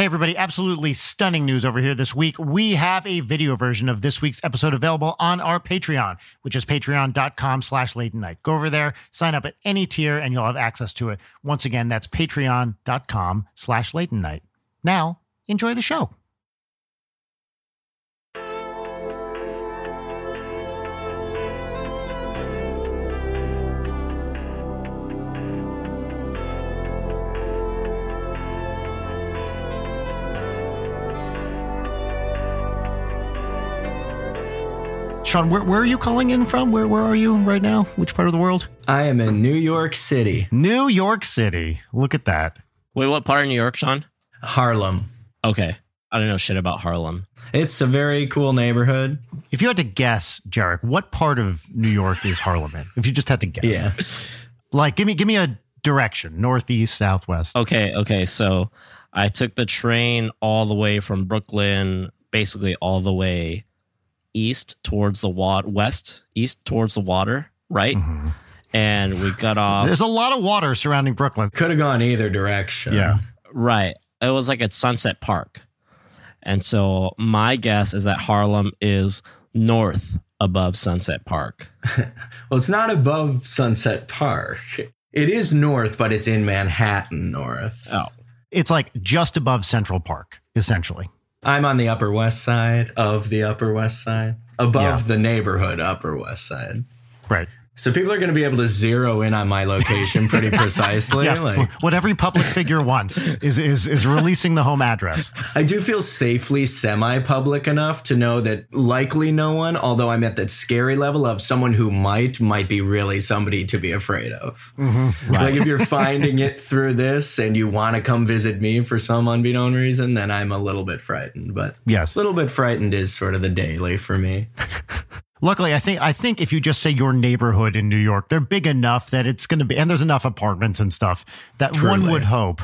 Hey, everybody, absolutely stunning news over here this week. We have a video version of this week's episode available on our Patreon, which is patreon.com slash late night. Go over there, sign up at any tier, and you'll have access to it. Once again, that's patreon.com slash late night. Now, enjoy the show. Sean, where, where are you calling in from? Where, where are you right now? Which part of the world? I am in New York City, New York City. Look at that. Wait, what part of New York, Sean? Harlem. Okay. I don't know shit about Harlem. It's a very cool neighborhood. If you had to guess, Jarek, what part of New York is Harlem in? If you just had to guess. Yeah. Like, give me give me a direction. Northeast, southwest. Okay, okay. So I took the train all the way from Brooklyn, basically all the way east towards the water, west, east towards the water, right? Mm-hmm. And we got off, There's a lot of water surrounding Brooklyn. Could have gone either direction. Yeah. right. It was like at Sunset Park. And so my guess is that Harlem is north above Sunset Park. Well, it's not above Sunset Park. It is north, but it's in Manhattan north. Oh. It's like just above Central Park, essentially. I'm on the Upper West Side of the Upper West Side, above Yeah. the neighborhood Upper West Side. Right. So people are going to be able to zero in on my location pretty precisely. Yes. Like, what every public figure wants is is is releasing the home address. I do feel safely semi-public enough to know that likely no one, although I'm at that scary level of someone who might might be really somebody to be afraid of. Mm-hmm. Like if you're finding it through this and you want to come visit me for some unbeknown reason, then I'm a little bit frightened. But Yes. a little bit frightened is sort of the daily for me. Luckily, I think I think if you just say your neighborhood in New York, they're big enough that it's going to be, and there's enough apartments and stuff that one would hope.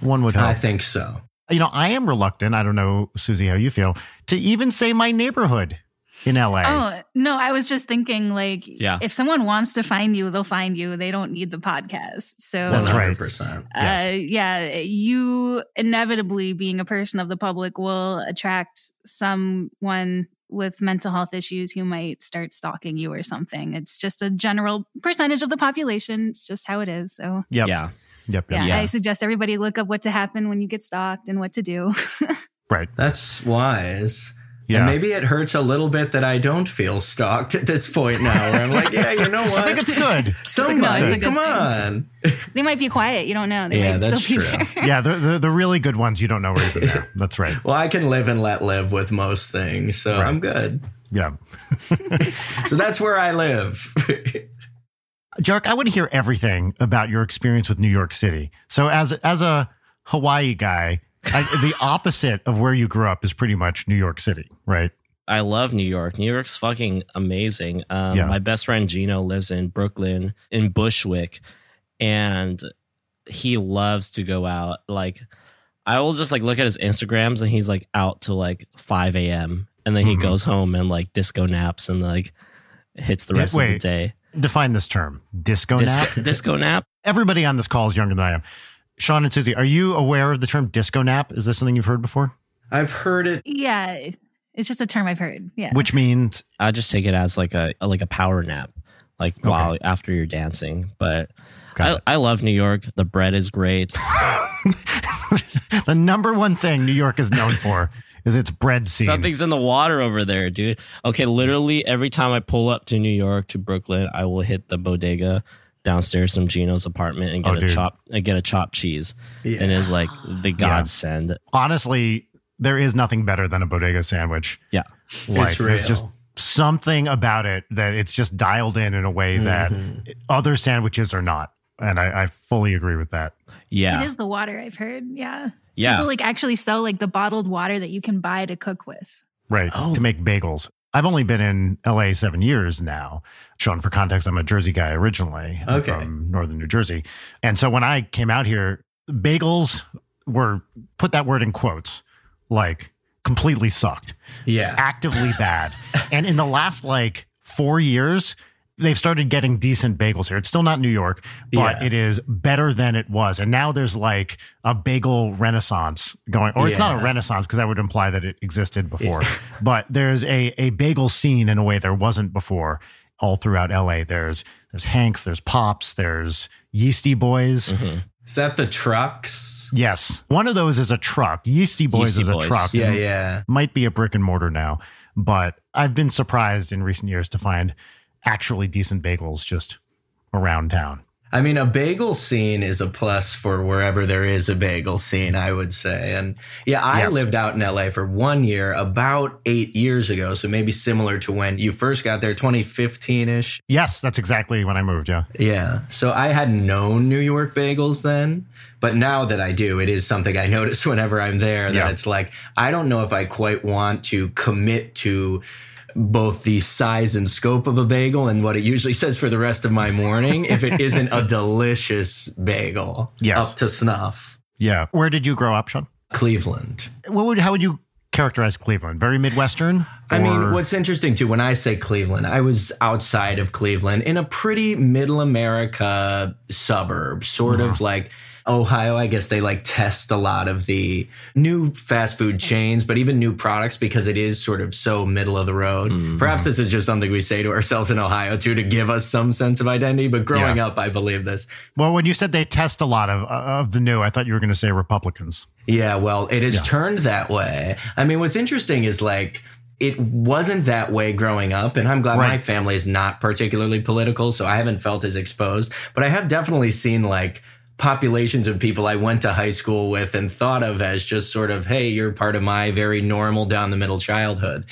One would hope. I think so. you know, I am reluctant. I don't know, Susie, how you feel to even say my neighborhood in LA. Oh, no, I was just thinking like Yeah. if someone wants to find you, they'll find you. They don't need the podcast. So That's right. 100%. Yes. uh, yeah, you inevitably being a person of the public will attract someone with mental health issues who might start stalking you or something. It's just a general percentage of the population. It's just how it is. So Yep. Yeah. Yep. Yep. yeah, Yeah. I suggest everybody look up what to happen when you get stalked and what to do. Right. That's wise. Yeah. And maybe it hurts a little bit that I don't feel stalked at this point now. Where I'm like, yeah, you know what? I think it's good. Somebody, No, it's come thing. on. they might be quiet. You don't know. They Yeah, might that's still be true. there. yeah, the, the the really good ones you don't know are even there. That's right. Well, I can live and let live with most things, so Right. I'm good. Yeah. So that's where I live. Jarek, I want to hear everything about your experience with New York City. So as as a Hawaii guy, I, the opposite of where you grew up is pretty much New York City, right? I love New York. New York's fucking amazing. Um, Yeah. My best friend Gino lives in Brooklyn, in Bushwick, and he loves to go out. Like, I will just like look at his Instagrams, and he's like out till like five a.m. and then he Mhm. goes home and like disco naps and like hits the rest of the day. Define this term, disco nap. Disco, disco nap. Everybody on this call is younger than I am. Sean and Susie, are you aware of the term disco nap? Is this something you've heard before? I've heard it. Yeah, it's just a term I've heard. Yeah. Which means I just take it as like a like a power nap, like while after you're dancing. But I. I love New York. The bread is great. the number one thing New York is known for is its bread scene. Something's in the water over there, dude. Okay, literally every time I pull up to New York to Brooklyn, I will hit the bodega downstairs from Gino's apartment and get Oh, a dude. chop and get a chopped cheese. Yeah. And it's like the godsend. Honestly, there is nothing better than a bodega sandwich. Yeah. Like It's there's just something about it that it's just dialed in in a way that Mhm. other sandwiches are not. And I, I fully agree with that. Yeah. It is the water, I've heard. Yeah. yeah. People like actually sell like the bottled water that you can buy to cook with. Right. Oh. To make bagels. I've only been in LA seven years now. Sean, for context, I'm a Jersey guy originally Okay. from northern New Jersey. And so when I came out here, bagels were put that word in quotes, like completely sucked, Yeah. actively bad. and in the last like four years, they've started getting decent bagels here. It's still not New York, but Yeah. it is better than it was. And now there's like a bagel renaissance going, or it's not a renaissance because that would imply that it existed before. but there's a a bagel scene in a way there wasn't before. All throughout LA, there's there's Hanks, there's Pops, there's Yeasty Boys. Mm-hmm. Is that the trucks? Yes, one of those is a truck. Yeasty Boys Yeasty is a truck. Yeah, yeah. might be a brick and mortar now, but I've been surprised in recent years to find actually decent bagels just around town. I mean, a bagel scene is a plus for wherever there is a bagel scene, I would say. And yeah, I Yes. lived out in LA for one year about eight years ago. So maybe similar to when you first got there, 2015 ish. Yes, that's exactly when I moved. Yeah. Yeah. So I hadn't known New York bagels then. But now that I do, it is something I notice whenever I'm there that Yeah. it's like, I don't know if I quite want to commit to both the size and scope of a bagel and what it usually says for the rest of my morning if it isn't a delicious bagel Yes. up to snuff. Yeah. Where did you grow up, Sean? Cleveland. What would how would you characterize Cleveland? Very Midwestern? I mean, what's interesting too, when I say Cleveland, I was outside of Cleveland in a pretty middle America suburb, sort Uh-huh. of like Ohio. I guess they like test a lot of the new fast food chains, but even new products because it is sort of so middle of the road. Mm-hmm. Perhaps this is just something we say to ourselves in Ohio too to give us some sense of identity. But growing Yeah. up, I believe this. well, when you said they test a lot of of the new, I thought you were going to say Republicans. Yeah, well, it has turned that way. I mean, what's interesting is like it wasn't that way growing up, and I'm glad my family is not particularly political, so I haven't felt as exposed. But I have definitely seen like populations of people I went to high school with and thought of as just sort of, hey, you're part of my very normal down the middle childhood.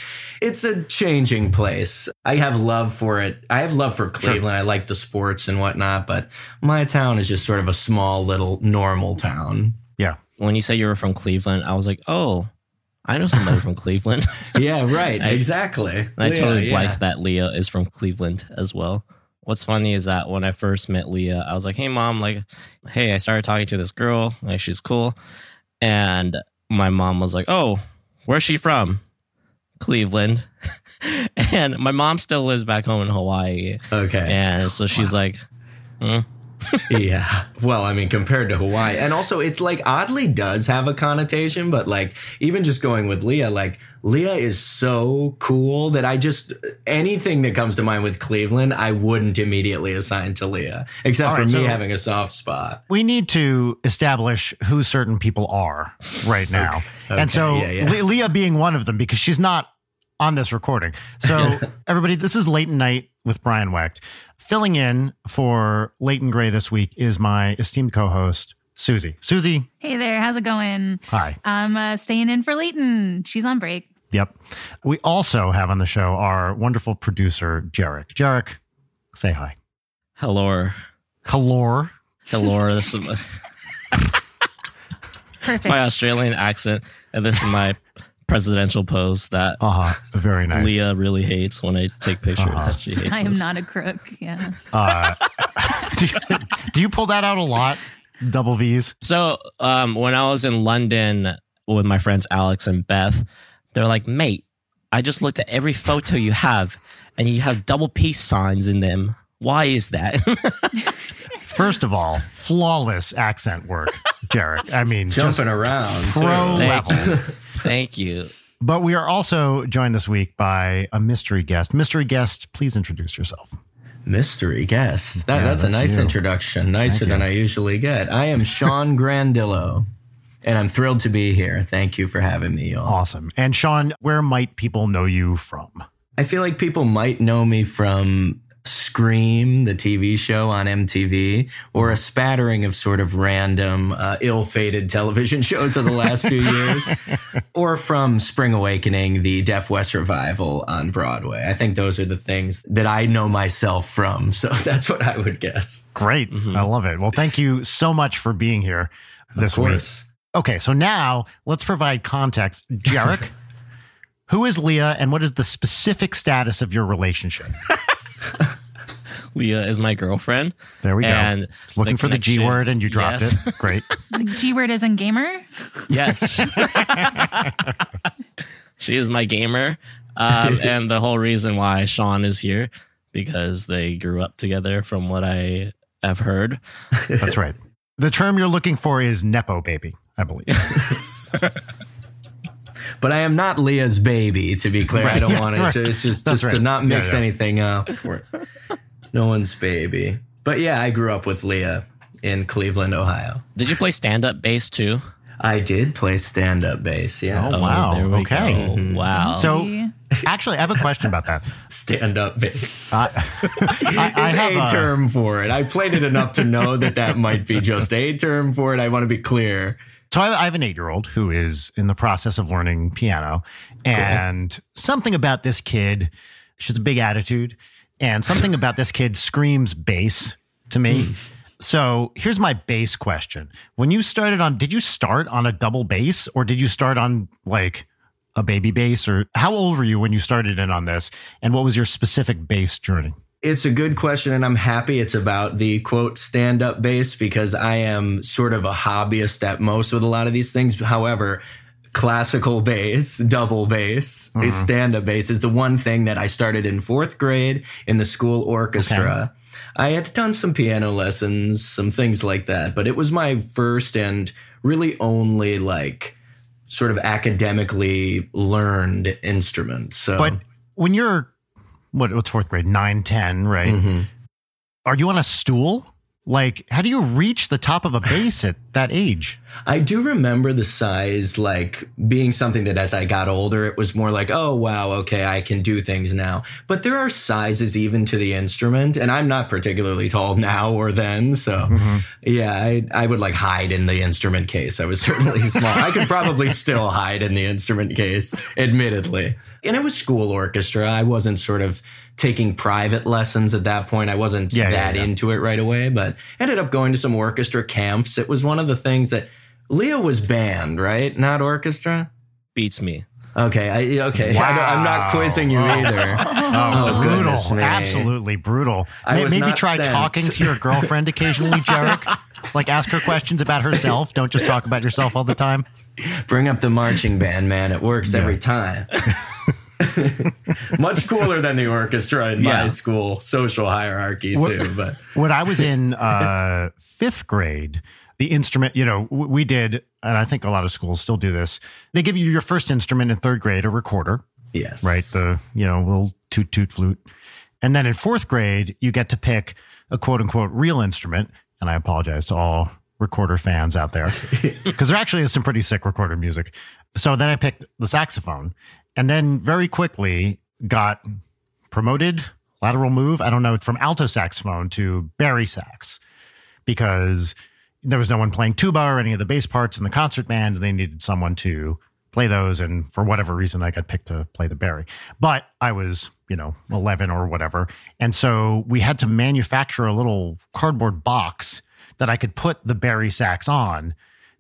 It's a changing place. I have love for it. I have love for Cleveland. I like the sports and whatnot, but my town is just sort of a small little normal town. Yeah. When you say you were from Cleveland, I was like, oh, I know somebody from Cleveland. Yeah, right. I- exactly. I Leah, totally yeah. blanked that Leah is from Cleveland as well. What's funny is that when I first met Leah, I was like, "Hey, mom, like, hey, I started talking to this girl, like, she's cool," and my mom was like, "Oh, where's she from?" Cleveland, and my mom still lives back home in Hawaii, Okay. and so she's like, hmm, yeah. Well, I mean, compared to Hawaii, and also it's like oddly does have a connotation, but like even just going with Leah, like Leah is so cool that I just anything that comes to mind with Cleveland, I wouldn't immediately assign to Leah, except All for me so- having a soft spot. We need to establish who certain people are right now. Okay, and so yeah, yes. Le- Leah being one of them because she's not on this recording. So everybody, this is late night with Brian Wecht. Filling in for Leighton Gray this week is my esteemed co-host, Susie. Susie, Hey there, how's it going? hi. I'm uh, staying in for Leighton. She's on break. Yep. We also have on the show our wonderful producer, Jarek. Jarek, say hi. "Hello, Hello. hello." This is my, Perfect. my Australian accent, and this is my presidential pose that Uh-huh. Very nice. Leah really hates when I take pictures. Uh-huh. She hates I am this. not a crook. Yeah. Uh, do, you, do you pull that out a lot? Double V's? So um, when I was in London with my friends Alex and Beth, they're like, "Mate, I just looked at every photo you have, and you have double peace signs in them. Why is that?" First of all, flawless accent work, Jarek. I mean, just Jumping around. pro Thank level. you. Thank you. But we are also joined this week by a mystery guest. Mystery guest, please introduce yourself. Mystery guest. That, Yeah, that's, that's a nice you. introduction. Nicer Thank than you. I usually get. I am Sean Grandillo, and I'm thrilled to be here. Thank you for having me, y'all. Awesome. And Sean, where might people know you from? I feel like people might know me from Scream, the TV show on MTV, or a spattering of sort of random, uh, ill fated television shows of the last few years, or from Spring Awakening, the Deaf West revival on Broadway. I think those are the things that I know myself from. So that's what I would guess. Great. I love it. Well, thank you so much for being here this of week. Course. Okay, so now let's provide context. Jarek, who is Leah and what is the specific status of your relationship? Leah is my girlfriend. There we go. And Looking for the G word and you dropped Yes. it. Great. The G word is in gamer. Yes. she is my gamer. Um, and the whole reason why Sean is here, because they grew up together from what I have heard. That's right. The term you're looking for is Nepo baby, I believe. But I am not Leah's baby, to be clear. I don't yeah, want it right. to it's just, That's just to not mix yeah. anything up. No one's baby. But yeah, I grew up with Leah in Cleveland, Ohio. Did you play stand up bass too? I did play stand up bass. Yeah. Oh, wow. Oh, there we okay. go. Mm-hmm. Wow. So, actually, I have a question about that. Stand up bass. I, I, I It's have a a- term for it. I played it enough to know that that might be just a term for it. I want to be clear. So I I have an eight year old who is in the process of learning piano, and something about this kid, she has a big attitude, and something about this kid screams bass to me. Hmm. So here's my bass question: When you started on, did you start on a double bass, or did you start on like a baby bass, or how old were you when you started in on this, and what was your specific bass journey? It's a good question, and I'm happy it's about the quote stand up bass because I am sort of a hobbyist at most with a lot of these things. However, classical bass, double bass, mm-hmm. stand up bass is the one thing that I started in fourth grade in the school orchestra. I had done some piano lessons, some things like that, but it was my first and really only like sort of academically learned instrument. So But when you're what what's fourth grade, nine, ten, right? Mhm. Are you on a stool? Like, how do you reach the top of a bass at that age? I do remember the size like being something that as I got older, it was more like, oh, wow, okay, I can do things now. But there are sizes even to the instrument, and I'm not particularly tall now or then. So, mm-hmm. yeah, I, I would like hide in the instrument case. I was certainly small. I could probably still hide in the instrument case, admittedly. And it was school orchestra. I wasn't sort of taking private lessons at that point. I wasn't Yeah, yeah, that yeah. into it right away, but ended up going to some orchestra camps. It was one of the things that Leo was band, right? Not orchestra. beats me. Okay, I, okay. I don't, I'm not Wow. quizzing you either. Oh, oh goodness brutal. me. Absolutely brutal. I May- Maybe try sent. talking to your girlfriend occasionally, Jarek. like ask her questions about herself. Don't just talk about yourself all the time. Bring up the marching band, man. It works every time. Much cooler than the orchestra in Yeah. my school social hierarchy too. But When I was in uh, fifth grade, the instrument, you know, we did, and I think a lot of schools still do this. They give you your first instrument in third grade, a recorder, yes, right? The, you know, little toot toot flute. And then in fourth grade, you get to pick a quote unquote real instrument. And I apologize to all recorder fans out there because there actually is some pretty sick recorder music. So then I picked the saxophone and then very quickly got promoted, lateral move. I don't know, from alto saxophone to bari sax because there was no one playing tuba or any of the bass parts in the concert band. They needed someone to play those. And for whatever reason, I got picked to play the bari. But I was, you know, 11 or whatever. And so we had to manufacture a little cardboard box that I could put the bari sax on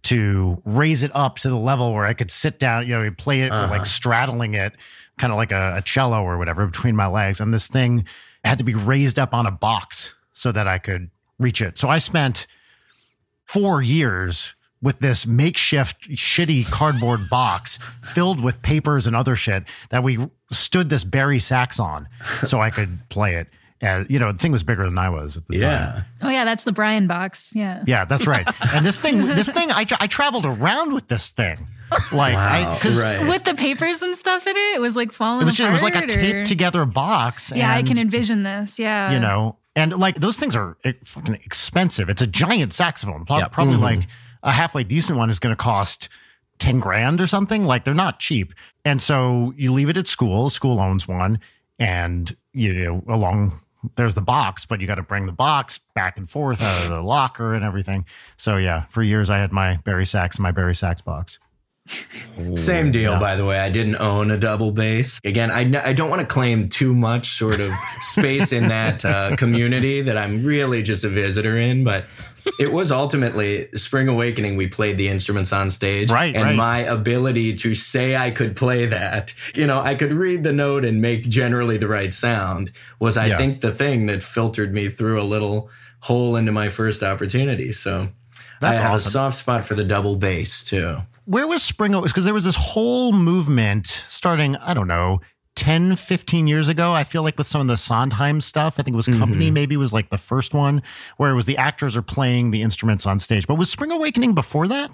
to raise it up to the level where I could sit down, you know, play it or like uh-huh. straddling it, kind of like a, a cello or whatever between my legs. And this thing had to be raised up on a box so that I could reach it. So I spent four years with this makeshift shitty cardboard box filled with papers and other shit that we stood this bari sax on so I could play it. And, you know, the thing was bigger than I was at the time. Yeah. Oh yeah, that's the Brian box. Yeah. Yeah, that's right. And this thing, this thing, I, tra- I traveled around with this thing. Like, I, cause Right. With the papers and stuff in it, it was like falling. it was just, it was like a apart, or- taped together box. Yeah, I can envision this. Yeah. you know, and like those things are eh, fucking expensive. It's a giant saxophone. Pro- Yep. Probably like a halfway decent one is going to cost 10 grand or something. Like they're not cheap. And so you leave it at school. School owns one. And, you know, along there's the box, but you got to bring the box back and forth out of the locker and everything. So yeah, for years I had my bari sax and my bari sax box. Same deal, Yeah. by the way. I didn't own a double bass. Again, I, I don't want to claim too much sort of space in that uh, community that I'm really just a visitor in, but it was ultimately Spring Awakening. We played the instruments on stage. Right, And right. my ability to say I could play that, you know, I could read the note and make generally the right sound was, I Yeah. think, the thing that filtered me through a little hole into my first opportunity. So That's I have awesome. a soft spot for the double bass too. where was Spring? Because there was this whole movement starting, I don't know, 10, 15 years ago. I feel like with some of the Sondheim stuff, I think it was mm-hmm. Company, maybe was like the first one where it was the actors are playing the instruments on stage. But was Spring Awakening before that?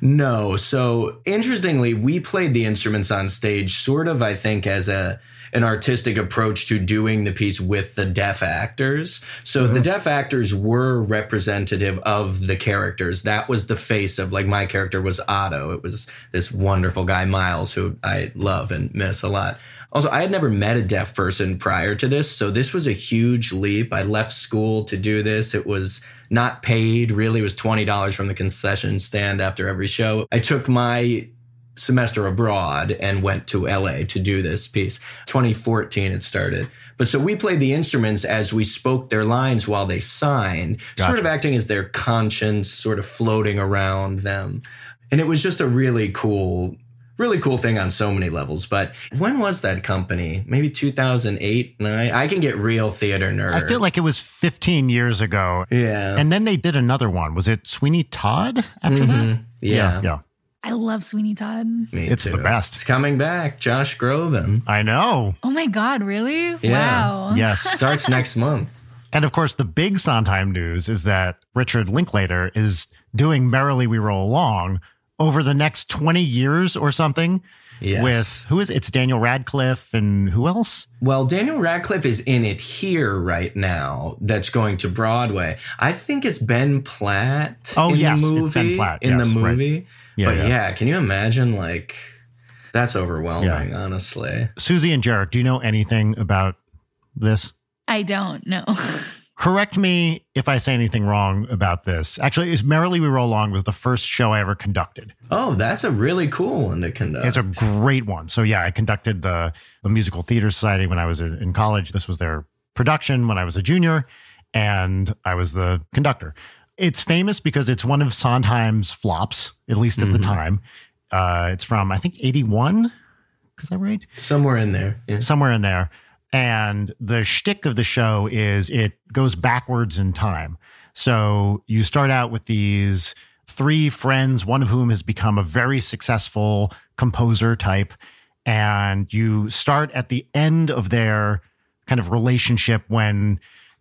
No. So interestingly, we played the instruments on stage sort of, I think, as a an artistic approach to doing the piece with the deaf actors. So the mm-hmm. deaf actors were representative of the characters. That was the face of like my character was Otto. It was this wonderful guy, Miles, who I love and miss a lot. Also, I had never met a deaf person prior to this, so this was a huge leap. I left school to do this. It was not paid, really, it was $20 from the concession stand after every show. I took my semester abroad and went to LA to do this piece. 2014 it started. But so we played the instruments as we spoke their lines while they signed, sort of acting as their conscience sort of floating around them. And it was just a really cool really cool thing on so many levels. But when was that company? Maybe 2008, 9? I can get real theater nerd. I feel like it was 15 years ago. Yeah. And then they did another one. Was it Sweeney Todd after mm-hmm. that? yeah. Yeah. I love Sweeney Todd. Me It's the best. It's coming back. Josh Groban. I know. Oh my God, really? Yeah. Wow. Yes. Starts next month. And of course, the big Sondheim news is that Richard Linklater is doing Merrily We Roll Along over the next 20 years or something Yes. with who is it? It's Daniel Radcliffe and who else? Well, Daniel Radcliffe is in it here right now. That's going to Broadway. I think it's Ben Platt. Oh, in yes, the it's movie. Ben Platt. in Yes, the right. movie. Yeah, but yeah. yeah. can you imagine? Like, that's overwhelming. Honestly, Susie and Jared, do you know anything about this? I don't know. Correct me if I say anything wrong about this. Actually, is Merrily We Roll Along was the first show I ever conducted. oh, that's a really cool one to conduct. It's a great one. So yeah, I conducted the the musical theater society when I was in college. This was their production when I was a junior, and I was the conductor. It's famous because it's one of Sondheim's flops, at least at the time. Uh, it's from I think eighty one. Is that right? Somewhere in there. Yeah. somewhere in there. And the shtick of the show is it goes backwards in time. So you start out with these three friends, one of whom has become a very successful composer type. And you start at the end of their kind of relationship when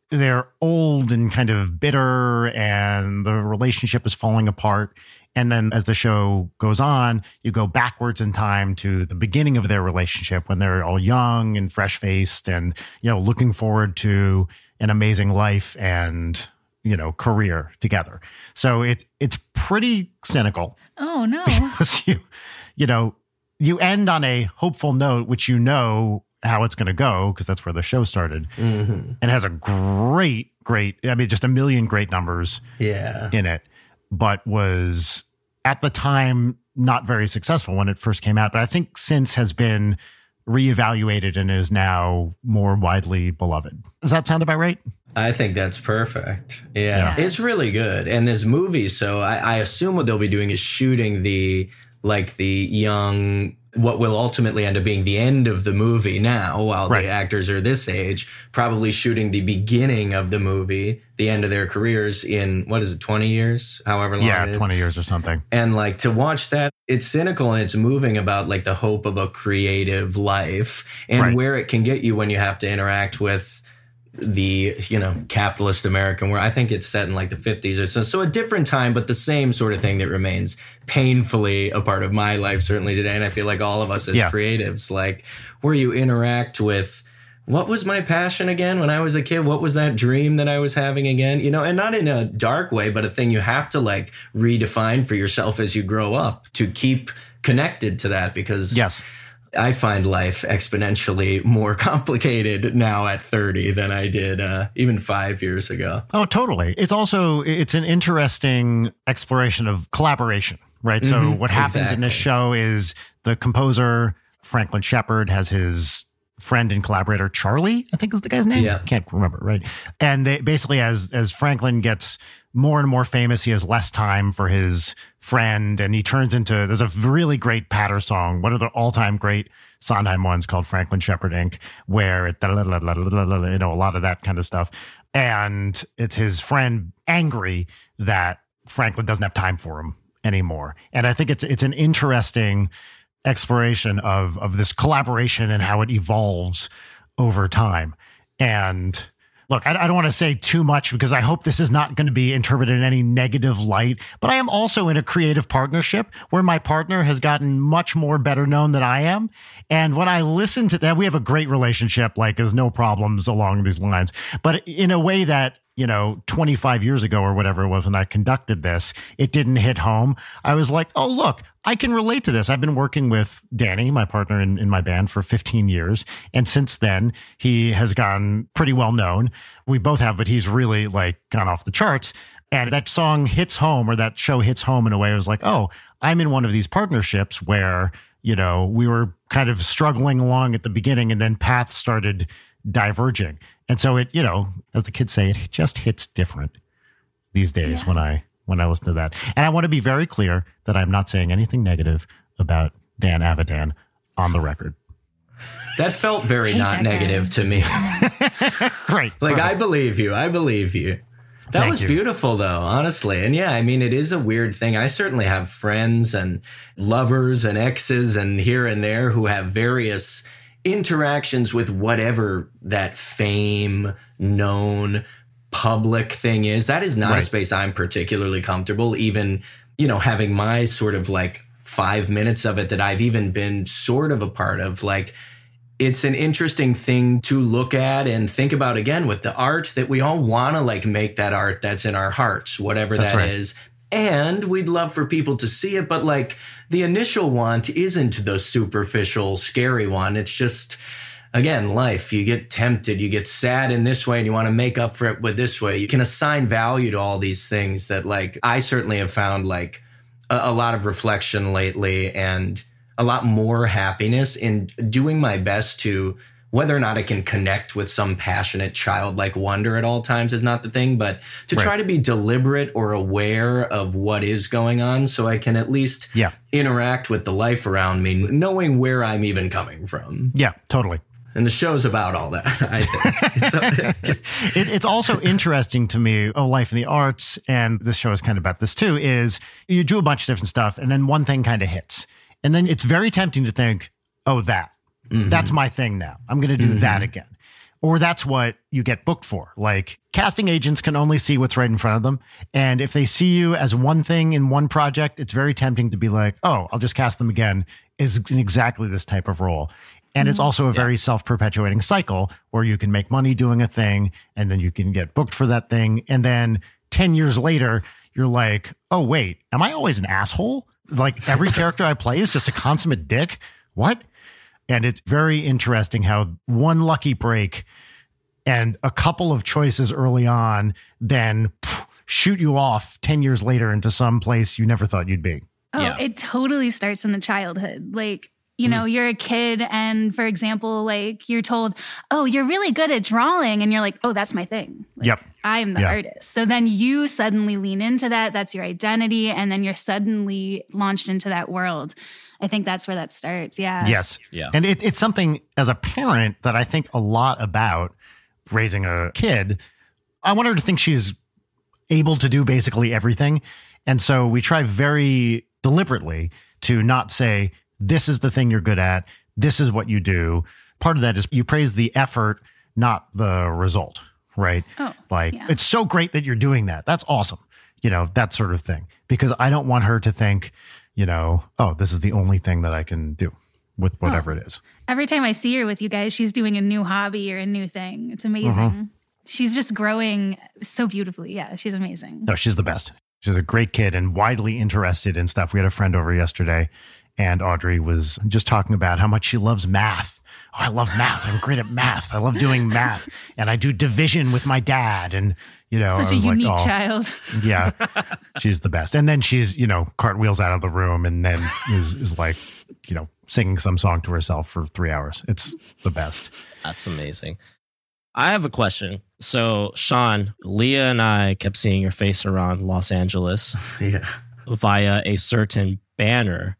they're old and kind of bitter and the relationship is falling apart. And then as the show goes on, you go backwards in time to the beginning of their relationship when they're all young and fresh faced and, you know, looking forward to an amazing life and, you know, career together. So it's, it's pretty cynical Oh no. because you, you know, you end on a hopeful note, which you know how it's going to go because that's where the show started Mhm. and has a great, great, I mean, just a million great numbers Yeah. in it, but was at the time not very successful when it first came out. But I think since has been reevaluated and is now more widely beloved. Does that sound about right? I think that's perfect. Yeah. Yeah. It's really good. And this movie, so I, I assume what they'll be doing is shooting the like the young what will ultimately end up being the end of the movie now while Right. the actors are this age, probably shooting the beginning of the movie, the end of their careers in what is it, 20 years? However long yeah, is. 20 years or something. And like to watch that, it's cynical and it's moving about like the hope of a creative life and Right. where it can get you when you have to interact with the you know capitalist American where I think it's set in like the 50s or so so a different time but the same sort of thing that remains painfully a part of my life certainly today and I feel like all of us as Yeah. creatives like where you interact with what was my passion again when I was a kid? What was that dream that I was having again? You know, and not in a dark way, but a thing you have to like redefine for yourself as you grow up to keep connected to that because Yes. I find life exponentially more complicated now at 30 than I did uh, even five years ago. Oh, totally. It's also it's an interesting exploration of collaboration, right? so Mhm, what happens in this show is the composer Franklin Shepard has his friend and collaborator Charlie, I think is the guy's name. Yeah. Can't remember, right? And they basically as as Franklin gets more and more famous, he has less time for his friend and he turns into there's a really great patter song, one of the all-time great Sondheim ones called Franklin Shepard Inc., where it, you know, a lot of that kind of stuff. And it's his friend angry that Franklin doesn't have time for him anymore. And I think it's it's an interesting exploration of of this collaboration and how it evolves over time. And look, I, I don't want to say too much because I hope this is not going to be interpreted in any negative light. But I am also in a creative partnership where my partner has gotten much more better known than I am. And when I listen to that, we have a great relationship. Like there's no problems along these lines, but in a way that you know, 25 years ago or whatever it was when I conducted this, it didn't hit home. I was like, oh, look, I can relate to this. I've been working with Danny, my partner in, in my band, for 15 years. And since then, he has gotten pretty well known. We both have, but he's really like gone off the charts. And that song hits home or that show hits home in a way. I was like, oh, I'm in one of these partnerships where, you know, we were kind of struggling along at the beginning and then paths started diverging. And so it, you know, as the kids say, it just hits different these days yeah. when I when I listen to that. And I want to be very clear that I'm not saying anything negative about Dan Avidan on the record. That felt very not negative to me. right. Like right. I believe you. I believe you. That Thank was you. beautiful though, honestly. And yeah, I mean it is a weird thing. I certainly have friends and lovers and exes and here and there who have various interactions with whatever that fame, known, public thing is. That is not right. a space I'm particularly comfortable, even, you know, having my sort of like five minutes of it that I've even been sort of a part of. Like, it's an interesting thing to look at and think about again with the art that we all want to like make that art that's in our hearts, whatever that's that right. is and we'd love for people to see it but like the initial want isn't the superficial scary one. It's just again life. You get tempted you get sad in this way and you want to make up for it with this way. You can assign value to all these things that like i certainly have found like a, a lot of reflection lately and a lot more happiness in doing my best to whether or not I can connect with some passionate childlike wonder at all times is not the thing, but to right. try to be deliberate or aware of what is going on so I can at least yeah. interact with the life around me, knowing where I'm even coming from. Yeah, totally. And the show's about all that, I think. It's, it, it's also interesting to me, Oh, Life in the Arts, and this show is kind of about this too, is you do a bunch of different stuff and then one thing kind of hits. And then it's very tempting to think, oh, that Mm-hmm. That's my thing now. I'm going to do mm-hmm. that again. Or that's what you get booked for. Like casting agents can only see what's right in front of them. And if they see you as one thing in one project, it's very tempting to be like, oh, I'll just cast them again is exactly this type of role. And it's mm-hmm. also a very yeah. self perpetuating cycle where you can make money doing a thing and then you can get booked for that thing. And then 10 years later, you're like, oh, wait, am I always an asshole? Like every character I play is just a consummate dick? What? And it's very interesting how one lucky break and a couple of choices early on then pff, shoot you off 10 years later into some place you never thought you'd be. Oh, yeah. it totally starts in the childhood. Like, you mm. know, you're a kid, and for example, like you're told, oh, you're really good at drawing. And you're like, oh, that's my thing. Like, yep. I'm the artist. So then you suddenly lean into that. That's your identity. And then you're suddenly launched into that world. I think that's where that starts. Yeah. Yes. Yeah. And it, it's something as a parent that I think a lot about raising a kid. I want her to think she's able to do basically everything. And so we try very deliberately to not say, this is the thing you're good at. This is what you do. Part of that is you praise the effort, not the result, right? Oh, like, yeah. it's so great that you're doing that. That's awesome. You know, that sort of thing. Because I don't want her to think, you know, oh, this is the only thing that I can do with whatever oh. it is. Every time I see her with you guys, she's doing a new hobby or a new thing. It's amazing. Mm-hmm. She's just growing so beautifully. Yeah, she's amazing. No, she's the best. She's a great kid and widely interested in stuff. We had a friend over yesterday, and Audrey was just talking about how much she loves math. Oh, I love math. I'm great at math. I love doing math, and I do division with my dad. And you know, such a unique like, oh, child. yeah, she's the best. And then she's, you know, cartwheels out of the room and then is is like, you know, singing some song to herself for three hours. It's the best. That's amazing. I have a question. So, Sean, Leah and I kept seeing your face around Los Angeles yeah. via a certain banner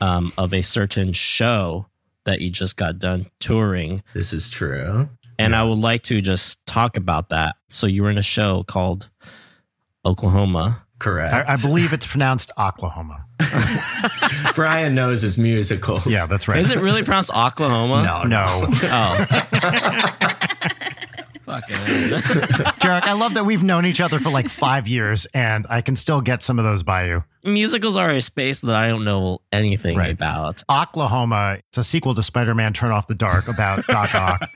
um, of a certain show that you just got done touring. This is true. And yeah. I would like to just talk about that. So you were in a show called Oklahoma. Correct. I, I believe it's pronounced Oklahoma. Brian knows his musicals. Yeah, that's right. Is it really pronounced Oklahoma? No, No. Oh. Fucking hell. Jarek, I love that we've known each other for like five years and I can still get some of those by you. Musicals are a space that I don't know anything Right. about. Oklahoma, it's a sequel to Spider Man Turn Off the Dark about Doc Ock.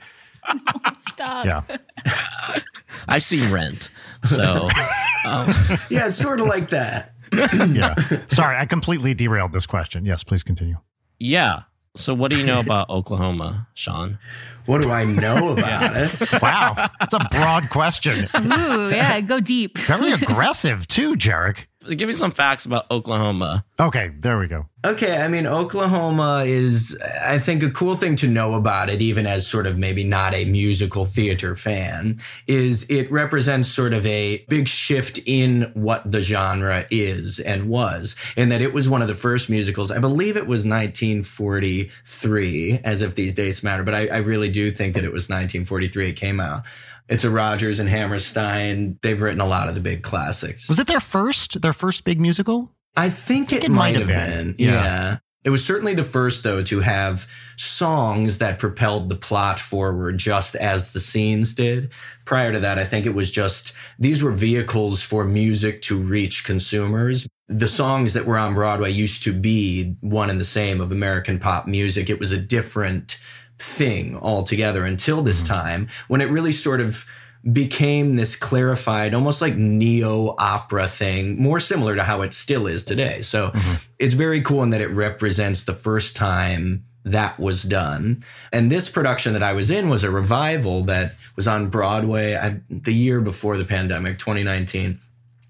Stop. Yeah. I've seen Rent, so um, Yeah, it's sort of like that. Yeah. Sorry, I completely derailed this question. Yes, please continue. yeah. So, what do you know about Oklahoma, Sean? What do I know about it? Wow. That's a broad question. Ooh, yeah, go deep. Very aggressive, too, Jarek. Give me some facts about Oklahoma. Okay, there we go. Okay, I mean, Oklahoma is, I think, a cool thing to know about it, even as sort of maybe not a musical theater fan, is it represents sort of a big shift in what the genre is and was, and that it was one of the first musicals. I believe it was 1943, as if these dates matter, but I, I really do think that it was 1943 it came out. It's a Rodgers and Hammerstein. They've written a lot of the big classics. Was it their first, their first big musical? I think, it, it might have been. been. Yeah. Yeah. It was certainly the first, though, to have songs that propelled the plot forward just as the scenes did. Prior to that, I think it was just these were vehicles for music to reach consumers. The songs that were on Broadway used to be one and the same of American pop music. It was a different thing altogether until this mm-hmm. time when it really sort of became this clarified, almost like neo opera thing, more similar to how it still is today. So mm-hmm. it's very cool in that it represents the first time that was done. And this production that I was in was a revival that was on Broadway I, the year before the pandemic, 2019.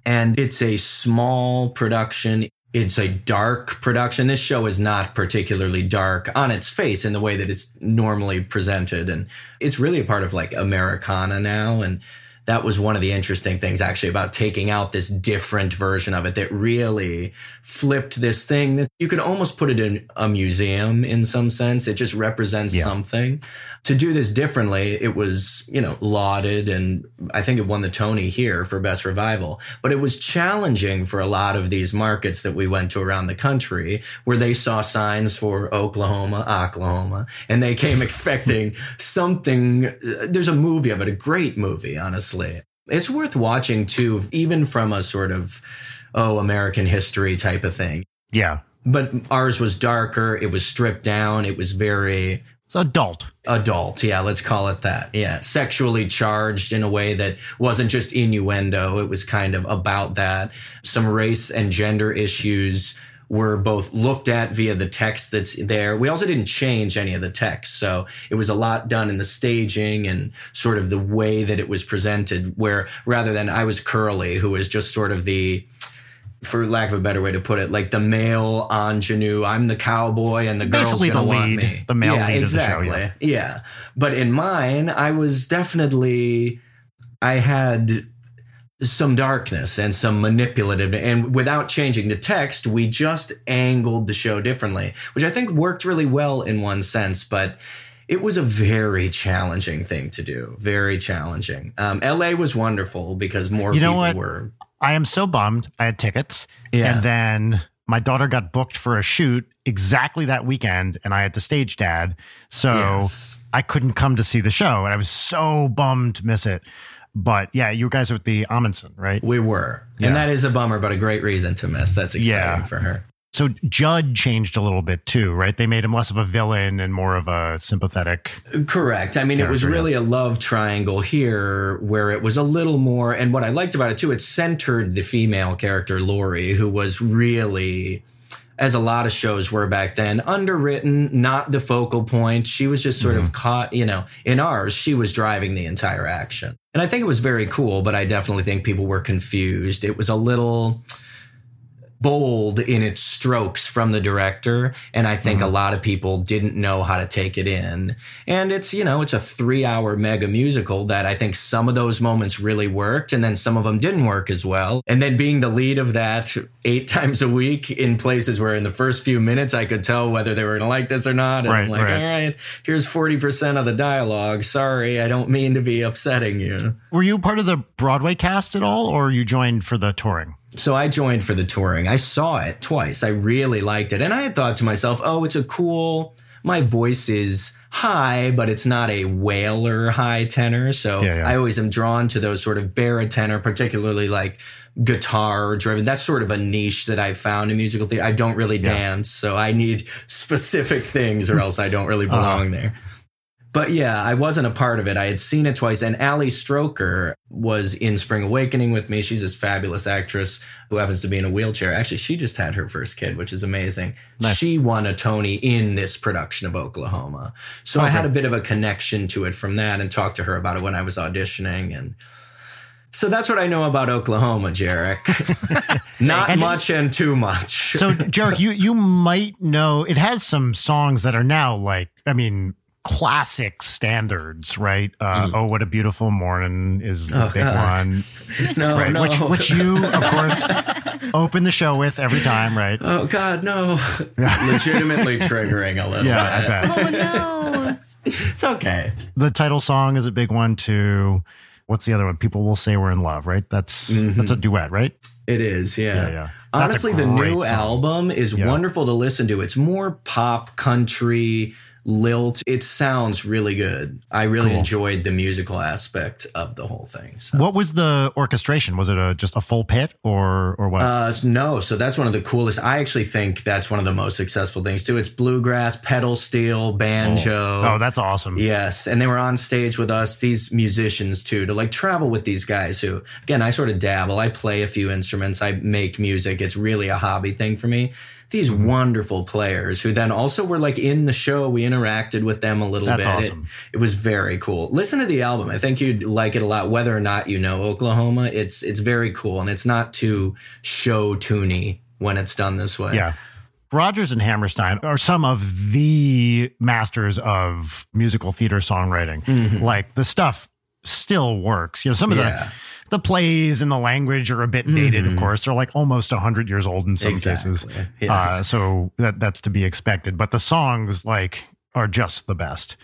And it's a small production. It's a dark production. This show is not particularly dark on its face in the way that it's normally presented. And it's really a part of like Americana now. And that was one of the interesting things actually about taking out this different version of it that really flipped this thing that you could almost put it in a museum in some sense. It just represents Yeah. something. To do this differently, it was, you know, lauded and I think it won the Tony here for best revival. But it was challenging for a lot of these markets that we went to around the country where they saw signs for Oklahoma, Oklahoma, and they came expecting something. There's a movie of it, a great movie, honestly. It's worth watching too, even from a sort of, oh, American history type of thing. Yeah. But ours was darker. It was stripped down. It was very It's adult. adult. Yeah, let's call it that. Yeah. Sexually charged in a way that wasn't just innuendo. It was kind of about that. Some race and gender issues were both looked at via the text that's there. We also didn't change any of the text. So it was a lot done in the staging and sort of the way that it was presented, where rather than I was Curly, who was just sort of the, for lack of a better way to put it, like the male ingenue. I'm the cowboy, and the girl's Basically gonna the want lead, me. the male yeah, lead of the show, exactly. yeah. Yeah. But in mine, I was definitely, I had some darkness and some manipulative, and without changing the text, we just angled the show differently, which I think worked really well in one sense, but. It was a very challenging thing to do. Very challenging. Um, LA was wonderful because more You know people what? were. I am so bummed. I had tickets. Yeah. And then my daughter got booked for a shoot exactly that weekend, and I had to stage dad. So Yes. I couldn't come to see the show. And I was so bummed to miss it. But yeah, you guys are with the Ahmanson, right? We were. Yeah. And that is a bummer, but a great reason to miss. That's exciting Yeah. for her. So Jud changed a little bit too, right? They made him less of a villain and more of a sympathetic. Correct. I mean, it was really a love triangle here where it was a little more. And what I liked about it too, it centered the female character, Laurey, who was really, as a lot of shows were back then, underwritten, not the focal point. She was just sort of mm-hmm. caught, you know, in ours, she was driving the entire action. And I think it was very cool, but I definitely think people were confused. It was a little bold in its strokes from the director and i think a mm-hmm. lot of people didn't know how to take it in. And it's you know it's a 3 hour mega musical that i think some of those moments really worked and then some of them didn't work as well. And then being the lead of that 8 times a week in places where in the first few minutes i could tell whether they were going to like this or not and Right, I'm like right. all right here's 40% of the dialogue. Sorry i don't mean to be upsetting you. Were you part of the Broadway cast at all, or you joined for the touring? So I joined for the touring. I saw it twice. I really liked it. And I had thought to myself, oh, it's a cool, my voice is high, but it's not a wailer high tenor. So Yeah, yeah. I always am drawn to those sort of baritone, particularly like guitar driven. That's sort of a niche that I found in musical theater. I don't really dance, so I need specific things or else I don't really Uh-huh. belong there. But yeah, I wasn't a part of it. I had seen it twice. And Ali Stroker was in Spring Awakening with me. She's this fabulous actress who happens to be in a wheelchair. Actually, she just had her first kid, which is amazing. Nice. She won a Tony in this production of Oklahoma. So I had a bit of a connection to it from that and talked to her about it when I was auditioning. And so that's what I know about Oklahoma, Jarek. Not And- much and too much. So, Jarek, you you might know it has some songs that are now like, I mean, classic standards, right? Uh, Oh, what a beautiful morning is the Mm. Oh, big God. one, no, right? no. Which which you, of course, open the show with every time, right? Oh God, no! Legitimately triggering a little. Yeah, I bit. bet. Oh no. It's okay. The title song is a big one too. What's the other one? People will say we're in love, right? That's that's a duet, right? It is, yeah. Yeah, yeah. Honestly, the new song. album is Yeah. wonderful to listen to. It's more pop, country, lilt. It sounds really good. I really Cool. enjoyed the musical aspect of the whole thing. So. What was the orchestration? Was it a just a full pit or or what? Uh, no, so that's one of the coolest. I actually think that's one of the most successful things too. It's bluegrass, pedal steel, banjo. oh, that's awesome. Yes, and they were on stage with us, these musicians too, to like travel with these guys who, again, I sort of dabble. I play a few instruments, I make music. It's really a hobby thing for me. These Mm-hmm. wonderful players who then also were like in the show. We interacted with them a little That's bit. It- awesome. It, was very cool. Listen to the album. I think you'd like it a lot, whether or not you know Oklahoma. It's it's very cool, and it's not too show toony when it's done this way. Yeah. Rodgers and Hammerstein are some of the masters of musical theater songwriting. Like the stuff still works. You know, some of Yeah. the the plays and the language are a bit dated, of course. They're like almost 100 years old in some cases. Exactly. Yes. Uh, so that that's to be expected. But the songs like are just the best.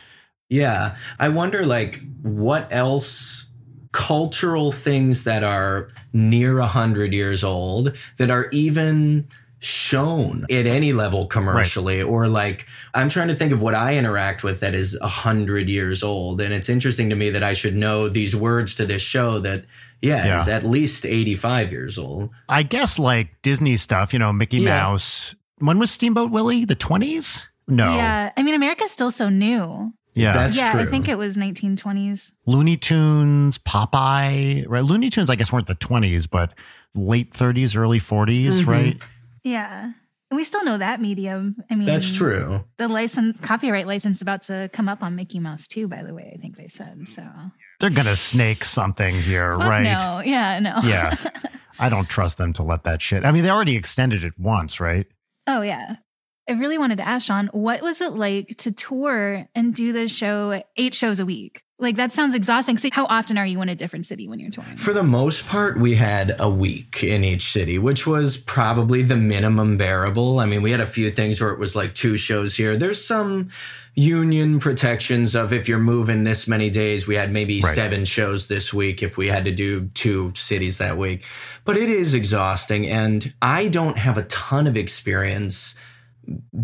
Yeah. I wonder like what else cultural things that are near a hundred years old that are even shown at any level commercially or like I'm trying to think of what I interact with that is a hundred years old. And it's interesting to me that I should know these words to this show that yeah, Yeah. is at least 85 years old. I guess like Disney stuff, you know, Mickey Yeah. Mouse. When was Steamboat Willie? The 20s? No. Yeah. I mean, America's still so new. Yeah. That's yeah, I think it was 1920s. Looney Tunes, Popeye, right? Looney Tunes, I guess, weren't the 20s, but late 30s, early 40s, Mhm. right? Yeah. And we still know that medium. I mean, That's true. The license, copyright license, is about to come up on Mickey Mouse too. By the way, I think they said so. They're to snake something here, Fuck right? No, yeah, no. Yeah. I don't trust them to let that shit. I mean, they already extended it once, right? oh yeah. I really wanted to ask Sean, what was it like to tour and do the show eight shows a week? Like that sounds exhausting. So how often are you in a different city when you're touring? For the most part, we had a week in each city, which was probably the minimum bearable. I mean, we had a few things where it was like two shows here. There's some union protections of if you're moving this many days, we had maybe Right. seven shows this week if we had to do two cities that week. But it is exhausting. And I don't have a ton of experience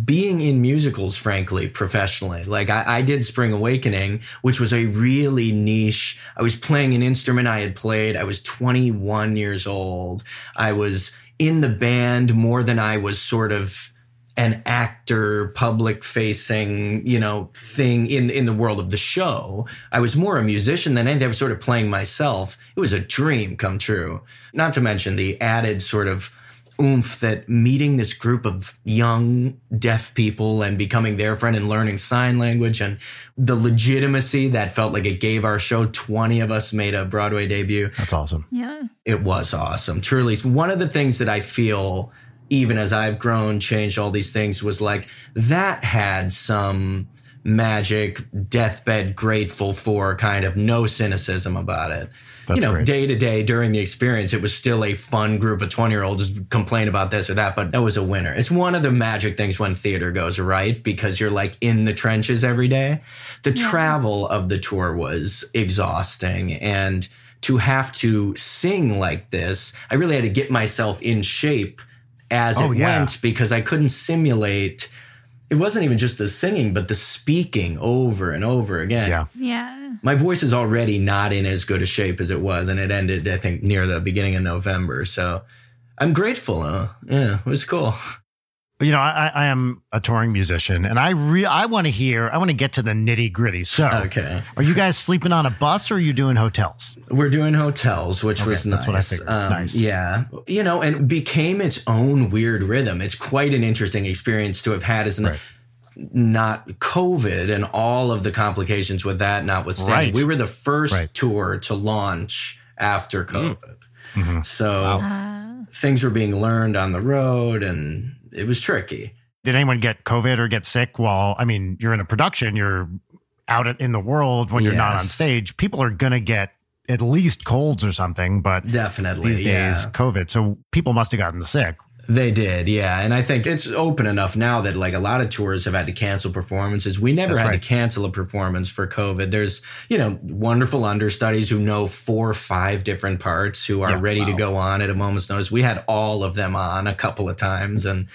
being in musicals, frankly, professionally. Like I, I did Spring Awakening, which was a really niche. I was playing an instrument I had played. I was 21 years old. I was in the band more than I was sort of an actor, public facing, you know, thing in, in the world of the show. I was more a musician than anything. I was sort of playing myself. It was a dream come true. Not to mention the added sort of oomph that meeting this group of young deaf people and becoming their friend and learning sign language and the legitimacy that felt like it gave our show 20 of us made a Broadway debut. That's awesome. yeah. It was awesome. Truly, one of the things that I feel, even as I've grown, changed all these things, was like that had some magic, deathbed grateful for kind of no cynicism about it. That's you know, great. day to day during the experience, it was still a fun group of 20 year olds complain about this or that, but that was a winner. It's one of the magic things when theater goes right because you're like in the trenches every day. The travel of the tour was exhausting and to have to sing like this, I really had to get myself in shape as Oh, it yeah. went because I couldn't simulate. It wasn't even just the singing, but the speaking over and over again. Yeah. Yeah. My voice is already not in as good a shape as it was, and it ended, I think, near the beginning of November. So I'm grateful. Uh, yeah, it was cool. You know, I, I am a touring musician, and I re- I want to hear. I want to get to the nitty gritty. So, Okay. are you guys sleeping on a bus or are you doing hotels? We're doing hotels, which Okay, was nice. that's what I figured. Um, Nice. Yeah. You know, and became its own weird rhythm. It's quite an interesting experience to have had as an, Right. not COVID and all of the complications with that notwithstanding. Right. We were the first Right. tour to launch after COVID. Mhm. So Uh, things were being learned on the road and it was tricky. Did anyone get COVID or get sick while? I mean, you're in a production. You're out in the world when you're not on stage. People are gonna get at least colds or something, but Definitely. these yeah. days, COVID. So people must have gotten sick. They did, yeah. And I think it's open enough now that like a lot of tours have had to cancel performances. We never That's had right. to cancel a performance for COVID. There's, you know, wonderful understudies who know four or five different parts who are Yeah, ready to go on at a moment's notice. We had all of them on a couple of times. And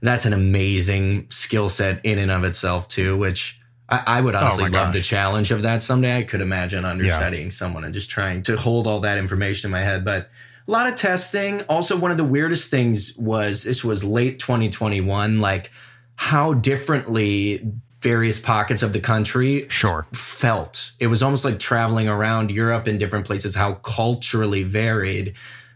that's an amazing skill set in and of itself, too, which I, I would oh, honestly Oh love the challenge of that someday. I could imagine understudying someone and just trying to hold all that information in my head. But a lot of testing. Also, one of the weirdest things was this was late 2021, like how differently various pockets of the country Sure. felt. It was almost like traveling around Europe in different places, how culturally varied